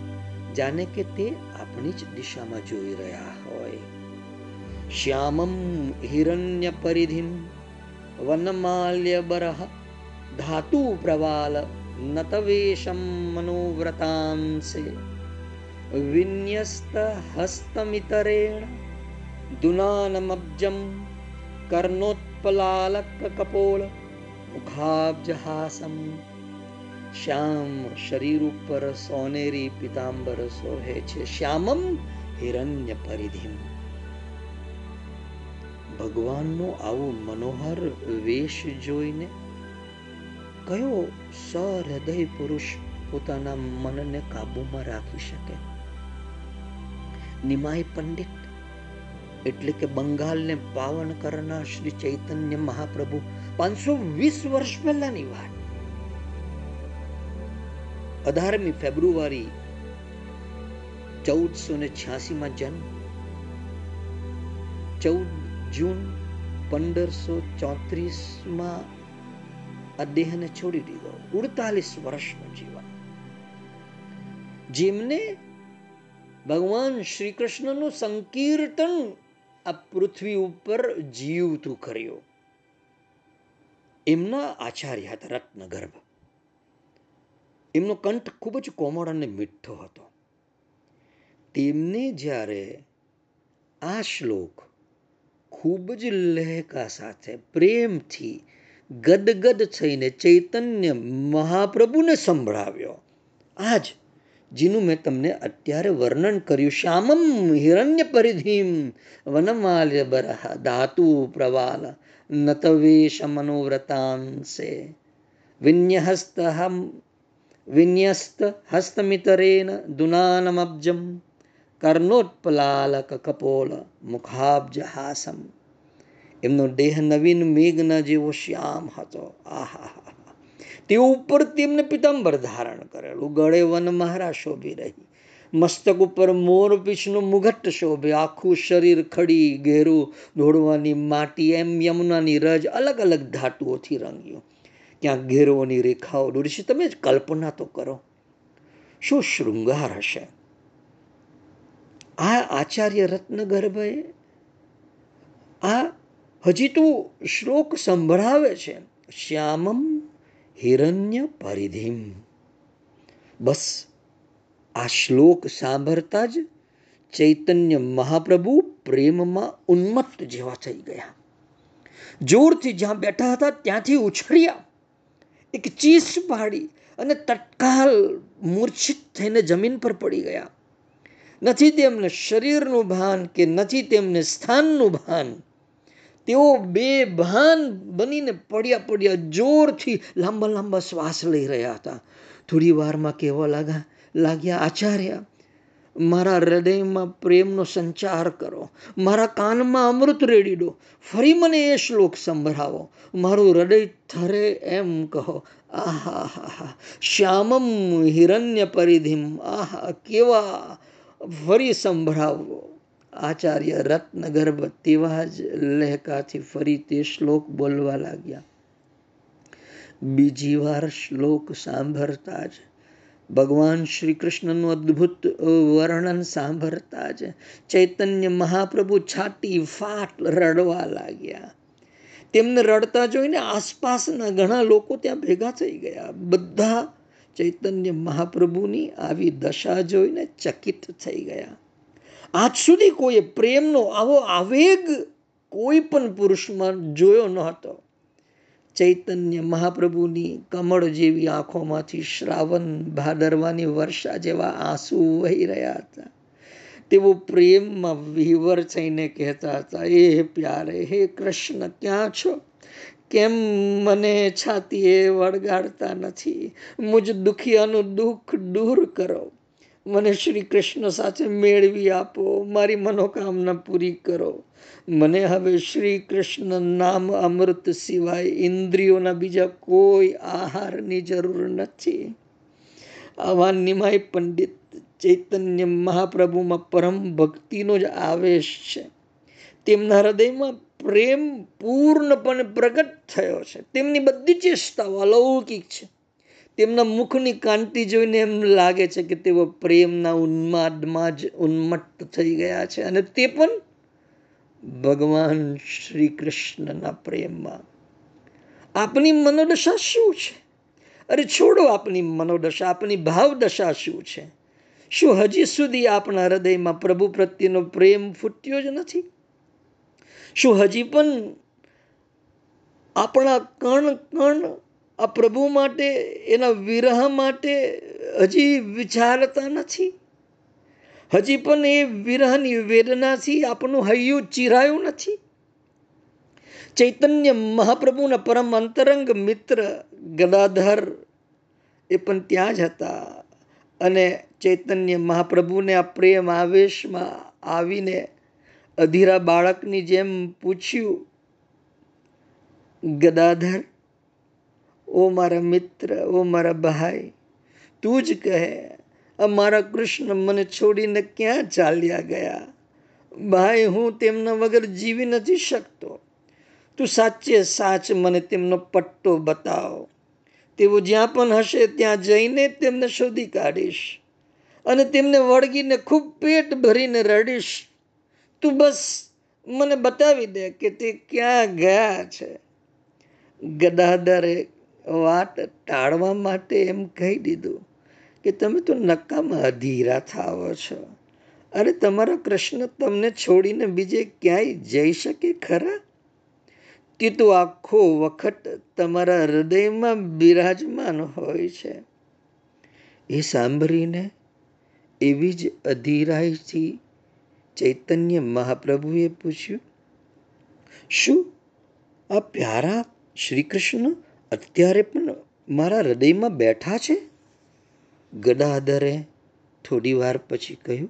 જાણે કે તે આપણી જ દિશામાં જોઈ રહ્યા હોય શ્યામમ હિરણ્ય પરિધિમ વનમાલ્ય બરહ ધાતુ પ્રવાલ નતવેશમ મનોવ્રતાંસે વિન્યસ્ત હસ્તમિતરેણ દુનાનમબ્જમ કર્ણોત્પલાલક કપોળ મુખાબ્જહાસમ શ્યામ શરીર ઉપર સોનેરી પિતાંબર સોહે છે. શ્યામમ હિરણ્ય પરિધિમ. ભગવાનનો આવો મનોહર વેશ જોઈને કયો સહૃદય પુરુષ પોતાના મનને કાબુમાં રાખી શકે? નિમાય પંડિત, એટલે કે બંગાળને પાવન કરનાર શ્રી ચૈતન્ય મહાપ્રભુ પાંચસો વીસ વર્ષ પહેલાની વાત. અઢારમી ફેબ્રુઆરી ચૌદસો ને છ્યાસીમાં જન્મ. ચૌદ જૂન પંદરસો ચોત્રીસમાં આ દેહને છોડી દીધો. ઉડતાલીસ વર્ષનું જીવન. જેમને ભગવાન શ્રી કૃષ્ણનું સંકીર્તન આ પૃથ્વી ઉપર જીવતું કર્યું. એમના આચાર્ય હતા રત્નગર્ભ. એમનો કંઠ ખૂબ જ કોમળ અને મીઠો હતો. તેમને જ્યારે આ શ્લોક ખૂબ જ લહેકા સાથે, પ્રેમથી ગદગદ થઈને ચૈતન્ય મહાપ્રભુને સંભળાવ્યો, આજ જેનું મેં તમને અત્યારે વર્ણન કર્યું, શ્યામમ હિરણ્ય પરિધિમ વનમાલ્ય બરહ ધાતુ પ્રવાલ નતવેશ મનોવ્રતાંસે વિન્યહસ્તહમ વિન્યસ્ત હસ્તમિતરેન દુનાનમબ્જમ કર્ણોત્પલાલક કપોલ મુખાબ્જહાસમ એમનો દેહ નવીન મેઘના જેવો શ્યામ હતો. આહા તે ઉપર તેમને પિતાંબર ધારણ કરેલું. ગળે વન મહારા શોભી રહી. મસ્તક ઉપર મોર પીછનું મુઘટ શોભે. આખું શરીર ખડી ઘેરું દોડવાની માટી એમ યમુનાની રજ અલગ અલગ ધાતુઓથી રંગ્યું. ક્યાંક ઘેરોની રેખાઓ દોરી છે. તમે જ કલ્પના તો કરો. શું શૃંગાર હશે? આ આચાર્ય રત્નગર્ભએ આ હજી તો શ્લોક સંભળાવે છે. શ્યામમ હિરણ્ય પરિધિમ. બસ, આ શ્લોક સાંભળતા જ ચૈતન્ય મહાપ્રભુ પ્રેમમાં ઉન્મત્ત જેવા થઈ ગયા. જોરથી જ્યાં બેઠા હતા ત્યાંથી ઉછળ્યા. એક ચીસ પાડી અને તત્કાલ મૂર્છિત થઈને જમીન પર પડી ગયા. નથી તેમને શરીરનું ભાન કે નથી તેમને સ્થાનનું ભાન. તેઓ બે ભાન બનીને પડ્યા પડ્યા જોરથી લાંબા લાંબા શ્વાસ લઈ રહ્યા હતા. થોડી વારમાં કહેવા લાગ્યા લાગ્યા, આચાર્ય મારા હૃદયમાં પ્રેમનો સંચાર કરો. મારા કાનમાં અમૃત રેડી દો ફરી મને એ શ્લોક સંભળાવો. મારું હૃદય થરે એમ કહો. આહા હા શ્યામમ હિરણ્ય પરિધિમ આહા, કેવા ફરી સંભળાવો. આચાર્ય રત્નગર્ભ તેવા જ લહેકાથી ફરી તે શ્લોક બોલવા લાગ્યા. બીજી વાર શ્લોક સાંભળતા જ ભગવાન શ્રી કૃષ્ણનું અદ્ભુત વર્ણન સાંભળતા જ ચૈતન્ય મહાપ્રભુ છાતી ફાટ રડવા લાગ્યા. તેમને રડતા જોઈને આસપાસના ઘણા લોકો ત્યાં ભેગા થઈ ગયા. બધા ચૈતન્ય મહાપ્રભુની આવી દશા જોઈને ચકિત થઈ ગયા. આજ સુધી કોઈએ પ્રેમનો આવો આવેગ કોઈ પણ પુરુષમાં જોયો ન હતો. ચૈતન્ય મહાપ્રભુની કમળ જેવી આંખોમાંથી શ્રાવણ ભાદરવાની વર્ષા જેવા આંસુ વહી રહ્યા હતા. તેઓ પ્રેમમાં વિવર થઈને કહેતા હતા એ પ્યારે, હે કૃષ્ણ, ક્યાં છો? કેમ મને છાતીએ વળગાડતા નથી? મુજ દુખિયાનું દુઃખ દૂર કરો. મને શ્રી કૃષ્ણ સાથે મેળવી આપો, મારી મનોકામના પૂરી કરો. મને હવે શ્રી કૃષ્ણ નામ અમૃત સિવાય ઇન્દ્રિયોના બીજા કોઈ આહારની જરૂર નથી. આવા નિમાય પંડિત ચૈતન્ય મહાપ્રભુમાં પરમ ભક્તિનો જ આવેશ છે. તેમના હૃદયમાં પ્રેમ પૂર્ણપણે પ્રગટ થયો છે. તેમની બધી ચેષ્ટાઓ અલૌકિક છે. તેમના મુખની કાંતિ જોઈને એમ લાગે છે કે તેઓ પ્રેમના ઉન્માદમાં જ ઉન્મત્ત થઈ ગયા છે. અને તે પણ ભગવાન શ્રી કૃષ્ણના પ્રેમમાં. આપની મનોદશા શું છે? અરે છોડો આપની મનોદશા, આપની ભાવદશા શું છે? શું હજી સુધી આપણા હૃદયમાં પ્રભુ પ્રત્યેનો પ્રેમ ફૂટ્યો જ નથી? શું હજી પણ આપણા કણ કણ આ પ્રભુ માટે, એના વિરહ માટે હજી વિચારતા નથી. હજી પણ એ વિરહની વેદનાથી આપણું હૈયું ચીરાયું નથી. ચૈતન્ય મહાપ્રભુના પરમ અંતરંગ મિત્ર ગદાધર એ પણ ત્યાં જ હતા અને ચૈતન્ય મહાપ્રભુને આ પ્રેમ આવેશમાં આવીને અધીરા બાળકની જેમ પૂછ્યું, ગદાધર ઓ મારા મિત્ર, ઓ મારા ભાઈ, તું જ કહે અમારા કૃષ્ણ મને છોડીને ક્યાં ચાલ્યા ગયા? ભાઈ, હું તેમના વગર જીવી નથી શકતો. તું સાચે સાચ મને તેમનો પટ્ટો બતાવ. તેઓ જ્યાં પણ હશે ત્યાં જઈને તેમને શોધી કાઢીશ અને તેમને વળગીને ખૂબ પેટ ભરીને રડીશ. તું બસ મને બતાવી દે કે તે ક્યાં ગયા છે. ગદાધરે વાત ટાળવા માટે એમ કહી દીધું કે તમે તો નકામાં અધીરા થાવો છો. અરે તમારો કૃષ્ણ તમને છોડીને બીજે ક્યાંય જઈ શકે ખરા? તે તો આખો વખત તમારા હૃદયમાં બિરાજમાન હોય છે. એ સાંભળીને એવી જ અધીરાઈથી ચૈતન્ય મહાપ્રભુએ પૂછ્યું, શું? આ પ્યારા શ્રી કૃષ્ણ અત્યારે પણ મારા હૃદયમાં બેઠા છે? ગદાધરે થોડી વાર પછી કહ્યું,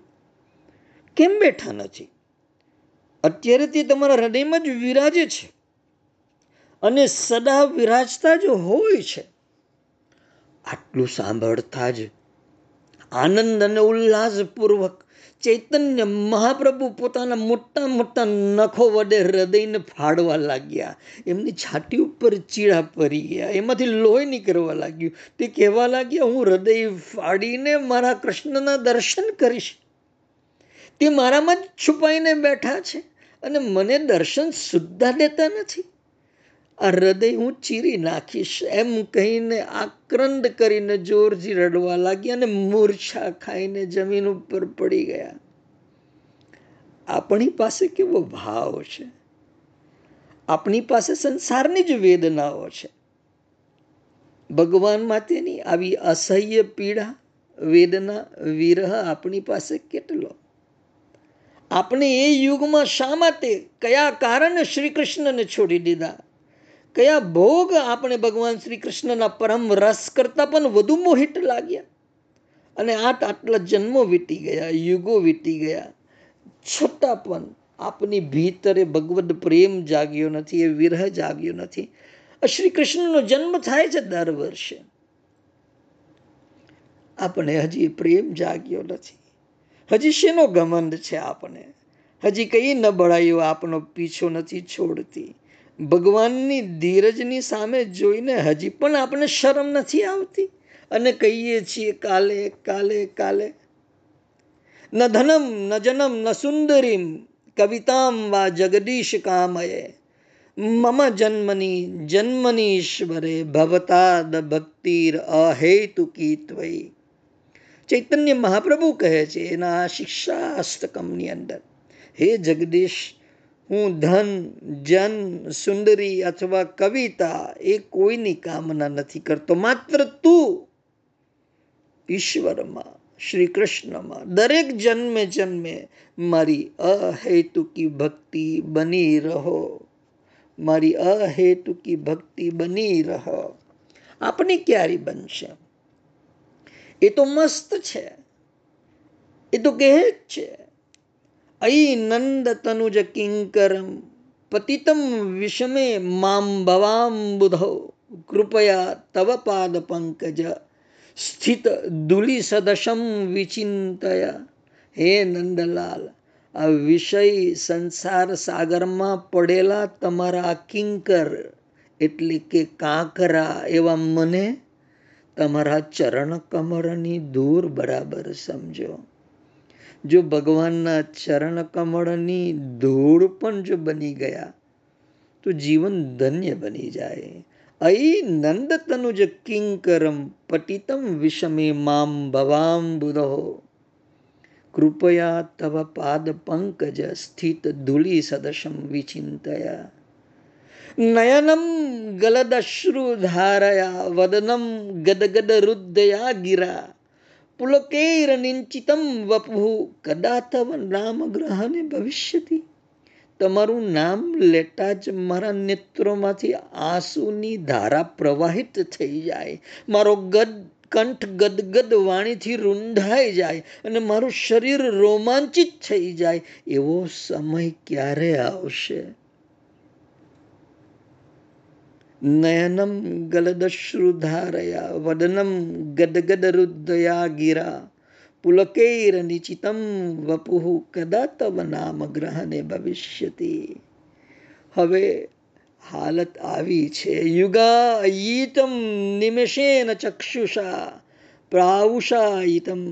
કેમ બેઠા નથી? અત્યારે તે તમારા હૃદયમાં જ વિરાજે છે અને સદા વિરાજતા જ હોય છે. આટલું સાંભળતા જ આનંદ અને ઉલ્લાસપૂર્વક ચૈતન્ય મહાપ્રભુ પોતાના મોટા મોટા નખો વડે હૃદયને ફાડવા લાગ્યા. એમની છાતી ઉપર ચીડા પડી ગયા. એમાંથી લોહી નીકળવા લાગ્યું. તે કહેવા લાગ્યા, હું હૃદય ફાડીને મારા કૃષ્ણના દર્શન કરીશ. તે મારામાં જ છુપાઈને બેઠા છે અને મને દર્શન સુદ્ધા દેતા નથી. આ હૃદય હું ચીરી નાખીશ. એમ કહીને આક્રંદ કરીને જોરજી રડવા લાગ્યા અને મૂર્છા ખાઈને જમીન ઉપર પડી ગયા. આપણી પાસે કેવો ભાવ છે? આપણી પાસે સંસારની જ વેદનાઓ છે. ભગવાન માટેની આવી અસહ્ય પીડા, વેદના, વિરહ આપણી પાસે કેટલો? આપણે એ યુગમાં શા માટે, કયા કારણે શ્રી કૃષ્ણને છોડી દીધા? કયા ભોગ આપણે ભગવાન શ્રી કૃષ્ણના પરમ રસ કરતાં પણ વધુ મોહિત લાગ્યા? અને આટ આટલા જન્મો વીતી ગયા, યુગો વીતી ગયા. છતાં પણ આપની ભીતરે ભગવદ પ્રેમ જાગ્યો નથી, એ વિરહ જાગ્યો નથી. શ્રી કૃષ્ણનો જન્મ થાય છે દર વર્ષે. આપણે હજી પ્રેમ જાગ્યો નથી. હજી શેનો ગમંડ છે આપણે? હજી કઈ ન બળાયો આપનો પીછો નથી છોડતી. ભગવાનની ધીરજની સામે જોઈને હજી પણ આપણે શરમ નથી આવતી. અને કહીએ છીએ, કાલે કાલે કાલે. ન ધનમ, ન જનમ, ન સુંદરીમ, કવિતામ વા જગદીશ કામયે. મમ જન્મની, જન્મનીશ્વરે ભવતાદ ભક્તિર અહેતુકી ત્વયી. ચૈતન્ય મહાપ્રભુ કહે છે, એના શિક્ષાષ્ટકમની અંદર. હે જગદીશ હું ધન, જન, સુંદરી અથવા કવિતા એ કોઈની કામના નથી કરતો. માત્ર તું ઈશ્વરમાં શ્રી કૃષ્ણમાં દરેક જન્મે જન્મે મારી અહેતુકી ભક્તિ બની રહો. મારી અહેતુકી ભક્તિ બની રહો. આપણી ક્યારે બનશે? એ તો મસ્ત છે. એ તો કહે જ છે. વિષમે મામ ભવામ બુધો કૃપયા તવ પાદ પંકજ સ્થિત દુલી સદશમ વિચિંતયા હે નંદલાલ આ વિષય સંસાર સાગરમાં પડેલા તમારા કિંકર એટલે કે કાંકરા એવા મને તમારા ચરણ કમળની દૂર બરાબર સમજો જો ભગવાનના ચરણ કમળની ધૂળ પણ જો બની ગયા તો જીવન ધન્ય બની જાય અઈ નંદ તનુજ કિંકરમ પટિતમ વિષમે મામ ભવામ બુધો કૃપયા તવ પાદ પંકજ સ્થિત ધૂલી સદશમ વિચિંતયા નયનમ ગલદશ્રુધારયા વદનમ ગદગદ રુદ્ધયા ગિરા પુલકૈરનિંચિતમ વપુ કદાતવ નામ ગ્રહને ભવિષ્યતિ તમારું નામ લેતા જ મારા નેત્રોમાંથી આંસુની ધારા પ્રવાહિત થઈ જાય મારો ગદ કંઠ ગદગદ વાણીથી રૂંધાઈ જાય અને મારું શરીર રોમાંચિત થઈ જાય એવો સમય ક્યારે આવશે નયનમ ગલદશ્રુધારયા વદનમ ગદગદ રુદ્ધયા ગિરા પુલકૈર નિચિતમ વપુઃ કદા તવ નામ ગ્રહને ભવિષ્યતિ હવે હાલત આવી છે યુગાયિતમ નિમેષેન ચક્ષુષા પ્રાઉષાયિતમ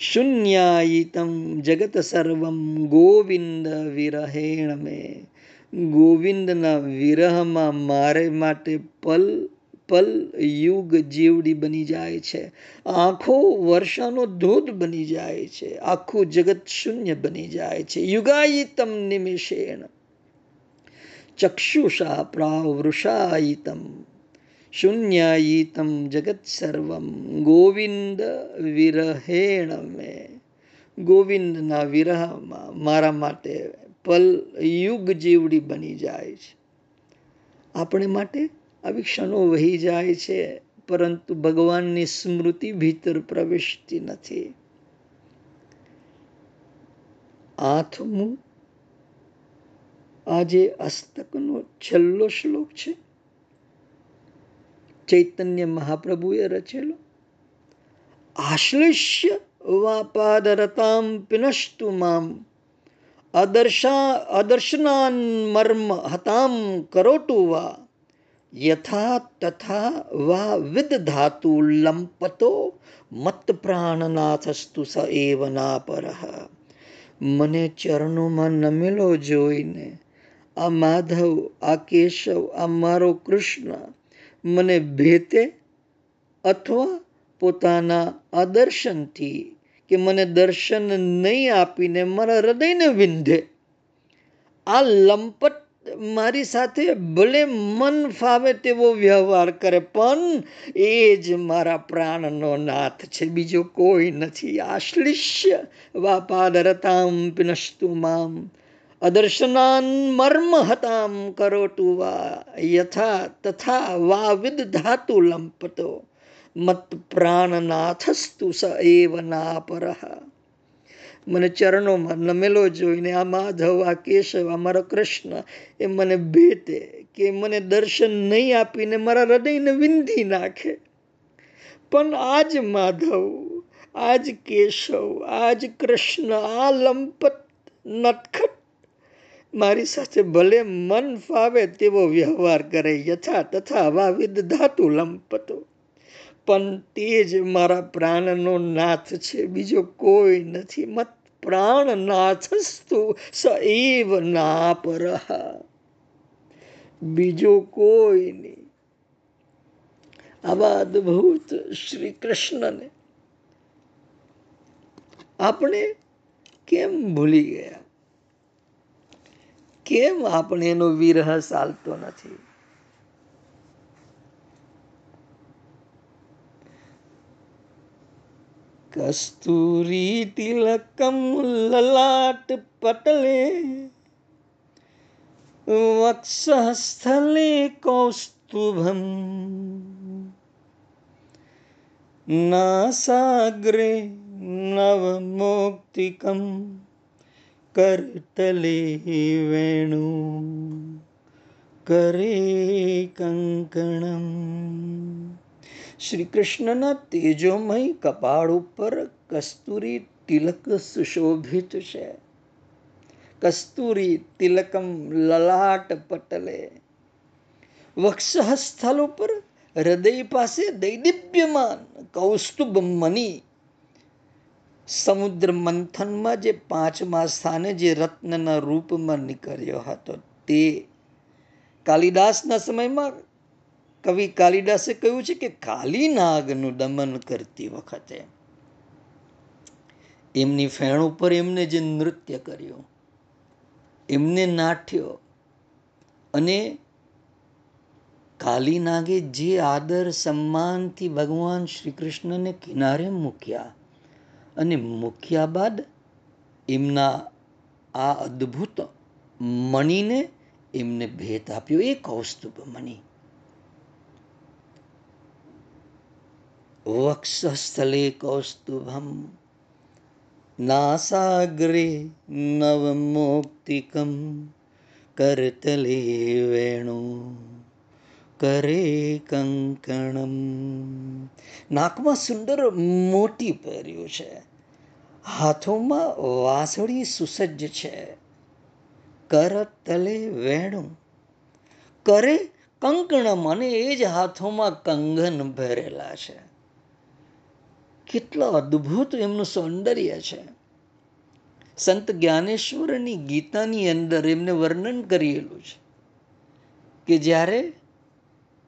શૂન્યાયિતમ જગત સર્વમ ગોવિંદ વિરહેણ મેં ગોવિંદના વિરહમાં મારે માટે પલ પલ યુગ જીવડી બની જાય છે. આંખો વર્ષાનો ધોધ બની જાય છે. આખું જગત શૂન્ય બની જાય છે. યુગાયિતમ નિમિષેણ ચક્ષુષા પ્રાવૃષાયિતમ શૂન્યાયિતમ જગત સર્વમ ગોવિંદ વિરહેણ મેં. ગોવિંદના વિરહમાં મારા માટે પલ યુગ જીવડી બની જાય છે. આપણે માટે આવી ક્ષણો વહી જાય છે, પરંતુ ભગવાનની સ્મૃતિ ભીતર પ્રવેશતી નથી. આઠમું આજે અસ્તકનો છેલ્લો શ્લોક છે. ચૈતન્ય મહાપ્રભુએ રચેલો, આશ્લિષ્ય વાપાદરતામ પિનસ્તુ મામ અદર્શા અદર્શનાન મર્મ હતામ કરોટુ વા યથા તથા વા વિદધાતુ લંપતો મત પ્રાણનાથસ્તુ સ એવ ના પરહ મને ચરણોમાં નમેલો જોઈને, આ માધવ, આ કેશવ, આ મારો કૃષ્ણ, મને ભેતે અથવા પોતાના અદર્શનથી કે મને દર્શન નહીં આપીને મારા હૃદયને વિંધે. આ લંપટ મારી સાથે ભલે મન ફાવે તેવો વ્યવહાર કરે, પણ એ જ મારા પ્રાણનો નાથ છે. બીજો કોઈ નથી. આશ્લિષ્ય વાપાદરતામ પિનસ્તુ મામ. અદર્શનાન મર્મ હતામ કરોટુ વા યથા તથા વા વિદ ધાતુ લંપતો મત પ્રાણનાથસ્તુ સ એવ નાપરહ. મને ચરણોમાં નમેલો જોઈને આ માધવ, આ કેશવ, આ મારો કૃષ્ણ, એ મને ભેતે કે મને દર્શન નહીં આપીને મારા હૃદયને વિંધી નાખે. પણ આજ માધવ, આજ કેશવ, આજ કૃષ્ણ, આ લંપત નટખટ મારી સાથે ભલે મન ફાવે તેવો વ્યવહાર કરે. યથા તથા વાવિદ ધાતુ લંપતો પણ તે જ મારા પ્રાણનો નાથ છે. બીજો કોઈ નથી. મત પ્રાણનાથસ્તુ સ એવ ના પર બીજો કોઈ નહીં. આવા અદભુત શ્રી કૃષ્ણને આપણે કેમ ભૂલી ગયા? કેમ આપણે એનો વિરહ ચાલતો નથી? કસ્તુરી તિલકમ લલાટ પટલે વક્ષસ્થલે કૌસ્તુભમ નાસાગ્રે નવમોક્તિકમ કરતલે વેણુ કરે કંકણમ શ્રી કૃષ્ણના તેજોમય કપાળ ઉપર કસ્તુરી તિલક સુશોભિત છે. કસ્તુરી તિલકમ લલાટ પટલે. વક્ષ સ્થળ ઉપર હૃદય પાસે દૈદિપ્યમાન કૌસ્તુભ મની. સમુદ્ર મંથનમાં જે પાંચમા સ્થાને જે રત્નના રૂપમાં નીકળ્યો હતો તે કાલિદાસના સમયમાં કવિ કાલિદાસે કહ્યું છે કે કાલી નાગનું દમન કરતી વખતે એમની ફેણ ઉપર એમને જે નૃત્ય કર્યું, એમને નાટ્યો અને કાલી નાગે જે આદર સન્માનથી ભગવાન શ્રી કૃષ્ણને કિનારે મૂક્યા અને મૂક્યા બાદ એમના આ અદ્ભુત મણીને એમને ભેટ આપ્યો. એ કૌસ્તુભ મણી વક્ષસ્થલે કૌસ્તુભમ નાસાગ્રે નવમોક્તિકમ કરતલે વેણુ કરે કંકણમ નાકમાં સુંદર મોટી પહેર્યું છે હાથોમાં વાસળી સુસજ્જ છે કર તલે વેણું કરે કંકણમ અને એ જ હાથોમાં કંગન ભરેલા છે કેટલો અદ્ભુત એમનું સૌંદર્ય છે. સંત જ્ઞાનેશ્વરની ગીતાની અંદર એમને વર્ણન કરેલું છે કે જ્યારે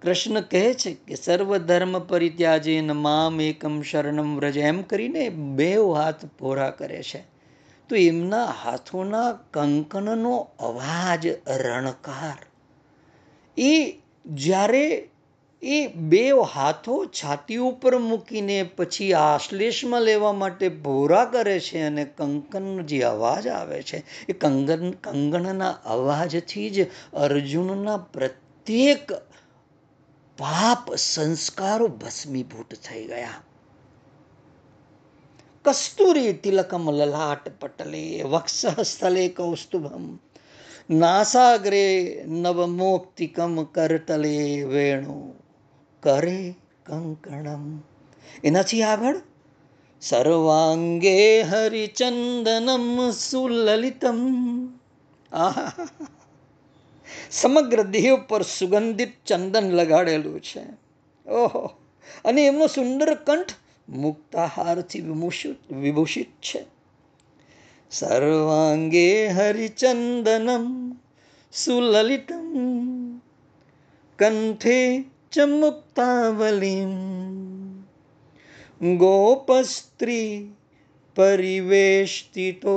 કૃષ્ણ કહે છે કે સર્વ ધર્મ પરિત્યાજે મામ એકમ શરણમ વ્રજ, એમ કરીને બે હાથ પોરા કરે છે. તો એમના હાથોના કંકણનો અવાજ રણકાર. એ જ્યારે એ બે હાથો છાતી ઉપર મૂકીને પછી આશ્લેષમાં લેવા માટે ભોરા કરે છે અને કંકનનો જે અવાજ આવે છે, એ કંગન કંગણના અવાજથી જ અર્જુનના પ્રત્યેક પાપ સંસ્કારો ભસ્મીભૂત થઈ ગયા. કસ્તુરી તિલકમ લલાટ પટલે વક્ષ સ્થલે કૌસ્તુભમ, નાસાગ્રે નવમોક્તિકમ કરતલે વેણુ. કરે કંકણમ. એનાથી આગળ સર્વાંગે હરિચંદનમ સુલલિતમ. આહા. સમગ્ર દેહ પર સુગંધિત ચંદન લગાડેલું છે. ઓહો. અને એમનો સુંદર કંઠ મુક્તાહારથી વિભૂષિત વિભૂષિત છે. સર્વાંગે હરિચંદનમ સુલલિતમ. કંઠે મુક્તાવલીમ ગોપસ્ત્રી પરિવેષ્ટિતો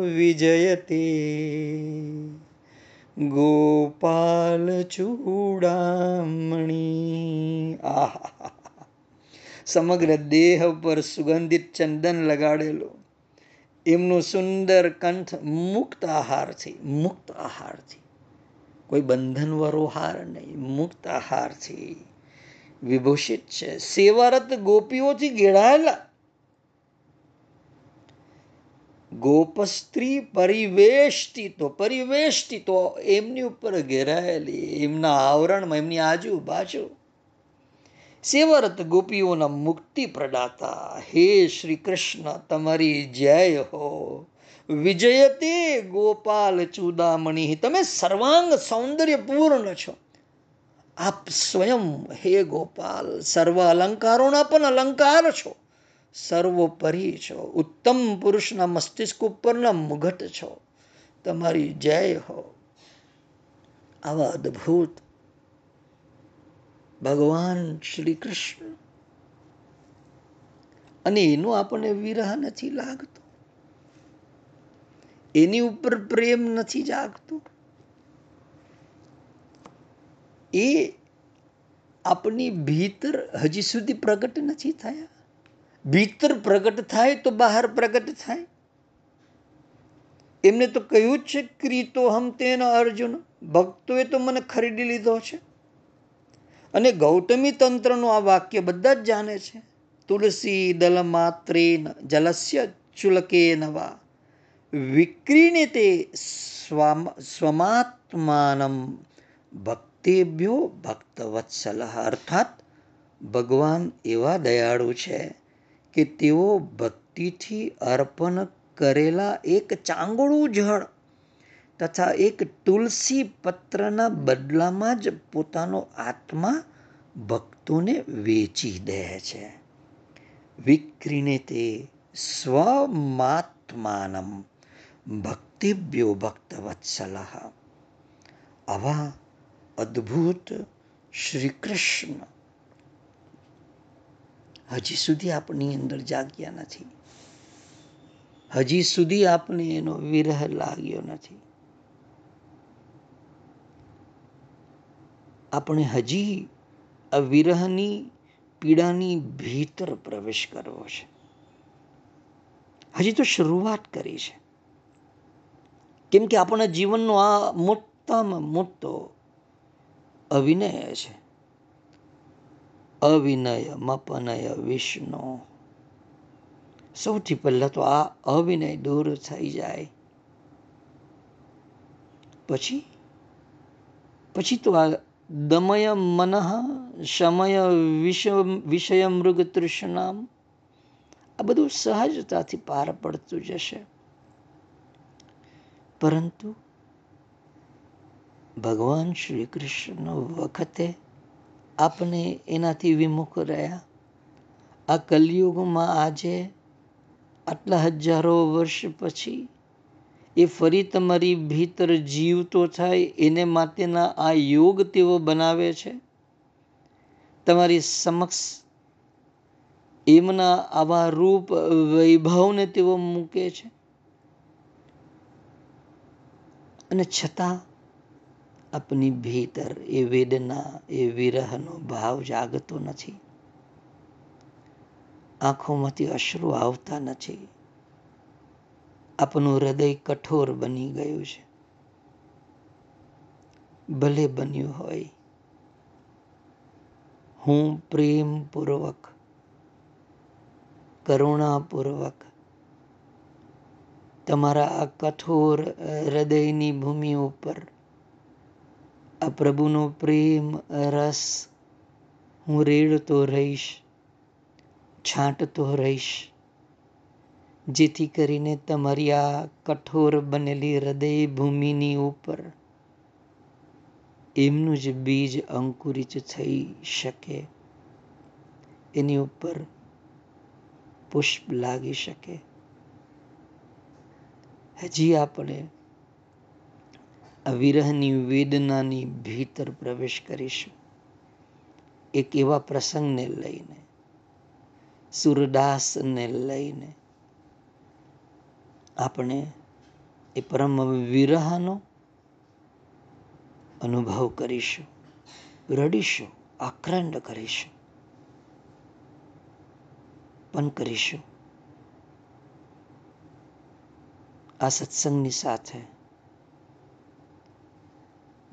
વિજયતે ગોપાલ ચૂડામણી આહા સમગ્ર દેહ પર સુગંધિત ચંદન લગાડેલો એમનું સુંદર કંઠ મુક્ત આહારથી મુક્ત આહારથી કોઈ બંધનવાળો હાર નહીં, મુક્ત હારથી વિભૂષિત છે. સેવારત ગોપીઓથી ઘેરાયેલા. ગોપસ્ત્રી પરિવેષ્ટિતો પરિવેષ્ટિતો એમની ઉપર ઘેરાયેલી, એમના આવરણમાં, એમની આજુબાજુ. સેવરત ગોપીઓના મુક્તિ પ્રદાતા, હે શ્રી કૃષ્ણ, તમારી જય હો. વિજયતે ગોપાલ ચૂદામણી. તમે સર્વાંગ સૌંદર્યપૂર્ણ છો. આપ સ્વયં હે ગોપાલ, સર્વ અલંકારોના પણ અલંકાર છો. સર્વોપરી છો. ઉત્તમ પુરુષના મસ્તિષ્ક ઉપરના મુઘટ છો. તમારી જય હો. આવા અદ્ભુત ભગવાન શ્રી કૃષ્ણ અને એનો આપણને વિરહ નથી લાગતો. એની ઉપર પ્રેમ નથી જાગતો. એ આપની ભીતર હજી સુધી પ્રગટ નથી થયા. ભીતર પ્રગટ થાય તો બહાર પ્રગટ થાય. એમને તો કહ્યું જ છે, ક્રીતો હમ તેના અર્જુન. ભક્તોએ તો મને ખરીદી લીધો છે. અને ગૌતમી તંત્રનું આ વાક્ય બધા જ જાણે છે. તુલસી દલ માત્રેન જલસ્ય ચુલકે નવા વિક્રીને તે સ્વમાત્માનમ ભક્તિભ્યો ભક્તવત્સલ. અર્થાત, ભગવાન એવા દયાળુ છે કે તેઓ ભક્તિથી અર્પણ કરેલા એક ચાંગળું જળ તથા એક તુલસી પત્રના બદલામાં જ પોતાનો આત્મા ભક્તોને વેચી દે છે. વિક્રીને તે સ્વમાત્માનમ ભક્તિભ્યો ભક્તવત્સલહ આવા અદ્ભુત શ્રી કૃષ્ણ હજી સુધી આપની અંદર જાગ્યા નથી હજી સુધી આપને એનો વિરહ લાગ્યો નથી આપણે હજી આ વિરહની પીડાની ભીતર પ્રવેશ કરવો છે હજી તો શરૂઆત કરી છે કેમ કે આપણા જીવનનો આ મોટામાં મોટો અવિનય છે. અવિનય મપનય, વિષ્ણુ. સૌથી પહેલાં તો આ અવિનય દૂર થઈ જાય. પછી? પછી તો આ દમય મનઃ, સમય વિષય મૃગ તૃષ્ણામ આ બધું સહજતાથી પાર પડતું જશે. પરંતુ ભગવાન શ્રી કૃષ્ણ વખતે આપણે એનાથી વિમુખ રહ્યા. આ કલયુગમાં આજે આટલા હજારો વર્ષ પછી એ ફરી તમારી ભીતર જીવતો થાય, એને માટેના આ યોગ તેઓ બનાવે છે. તમારી સમક્ષ એમના આવા રૂપ વૈભવને તેઓ મૂકે છે. અને છતાં આપની ભીતર એ વેદના, એ વિરહનો ભાવ જાગતો નથી. આંખોમાંથી અશ્રુ આવતા નથી. આપનું હૃદય કઠોર બની ગયું છે. ભલે બન્યું હોય. હું પ્રેમપૂર્વક, કરુણાપૂર્વક તમારા આ કઠોર હૃદયની ભૂમિ ઉપર. આ પ્રભુનો પ્રેમ રસ, હું રેડતો રહીશ, છાંટતો રહીશ. જેથી કરીને તમારી આ કઠોર બનેલી હૃદય ભૂમિની ઉપર એમનું જ બીજ અંકુરિત થઈ શકે. એની ઉપર પુષ્પ લાગી શકે. હજી આપણે વિરહની વેદનાની ભીતર પ્રવેશ કરીશું. એક એવા પ્રસંગને લઈને, સુરદાસને લઈને આપણે એ પરમ વિરહનો અનુભવ કરીશું, રડીશું આક્રંડ કરીશું પણ કરીશું. આ સત્સંગની સાથે.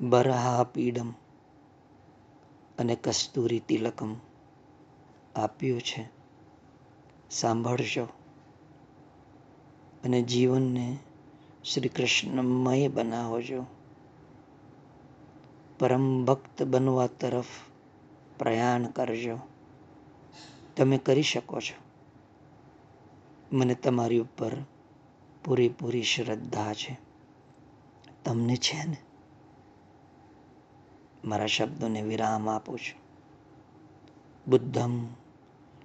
બરહા પીડમ અને કસ્તુરી તિલકમ આપ્યું છે. સાંભળજો. અને જીવનને શ્રી કૃષ્ણમય બનાવજો. પરમ ભક્ત બનવા તરફ પ્રયાણ કરજો. તમે કરી શકો છો. મને તમારી ઉપર પૂરેપૂરી શ્રદ્ધા છે. તમને છે ને? મારા શબ્દોને વિરામ આપું છું. બુદ્ધમ,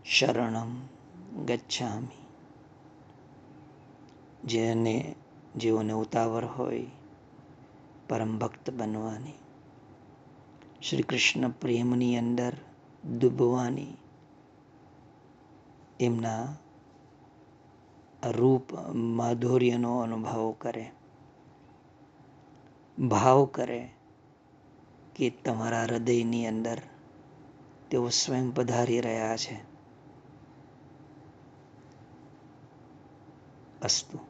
શરણમ, ગચ્છામી. જેને જેઓને ઉતાવળ હોય, પરમ ભક્ત બનવાની. શ્રી કૃષ્ણ પ્રેમની અંદર ડૂબવાની. એમના રૂપ માધુર્યનો અનુભવ કરે, ભાવ કરે કે તમારા હૃદયની અંદર તેઓ સ્વયં પધારી રહ્યા છે. અસ્તુ.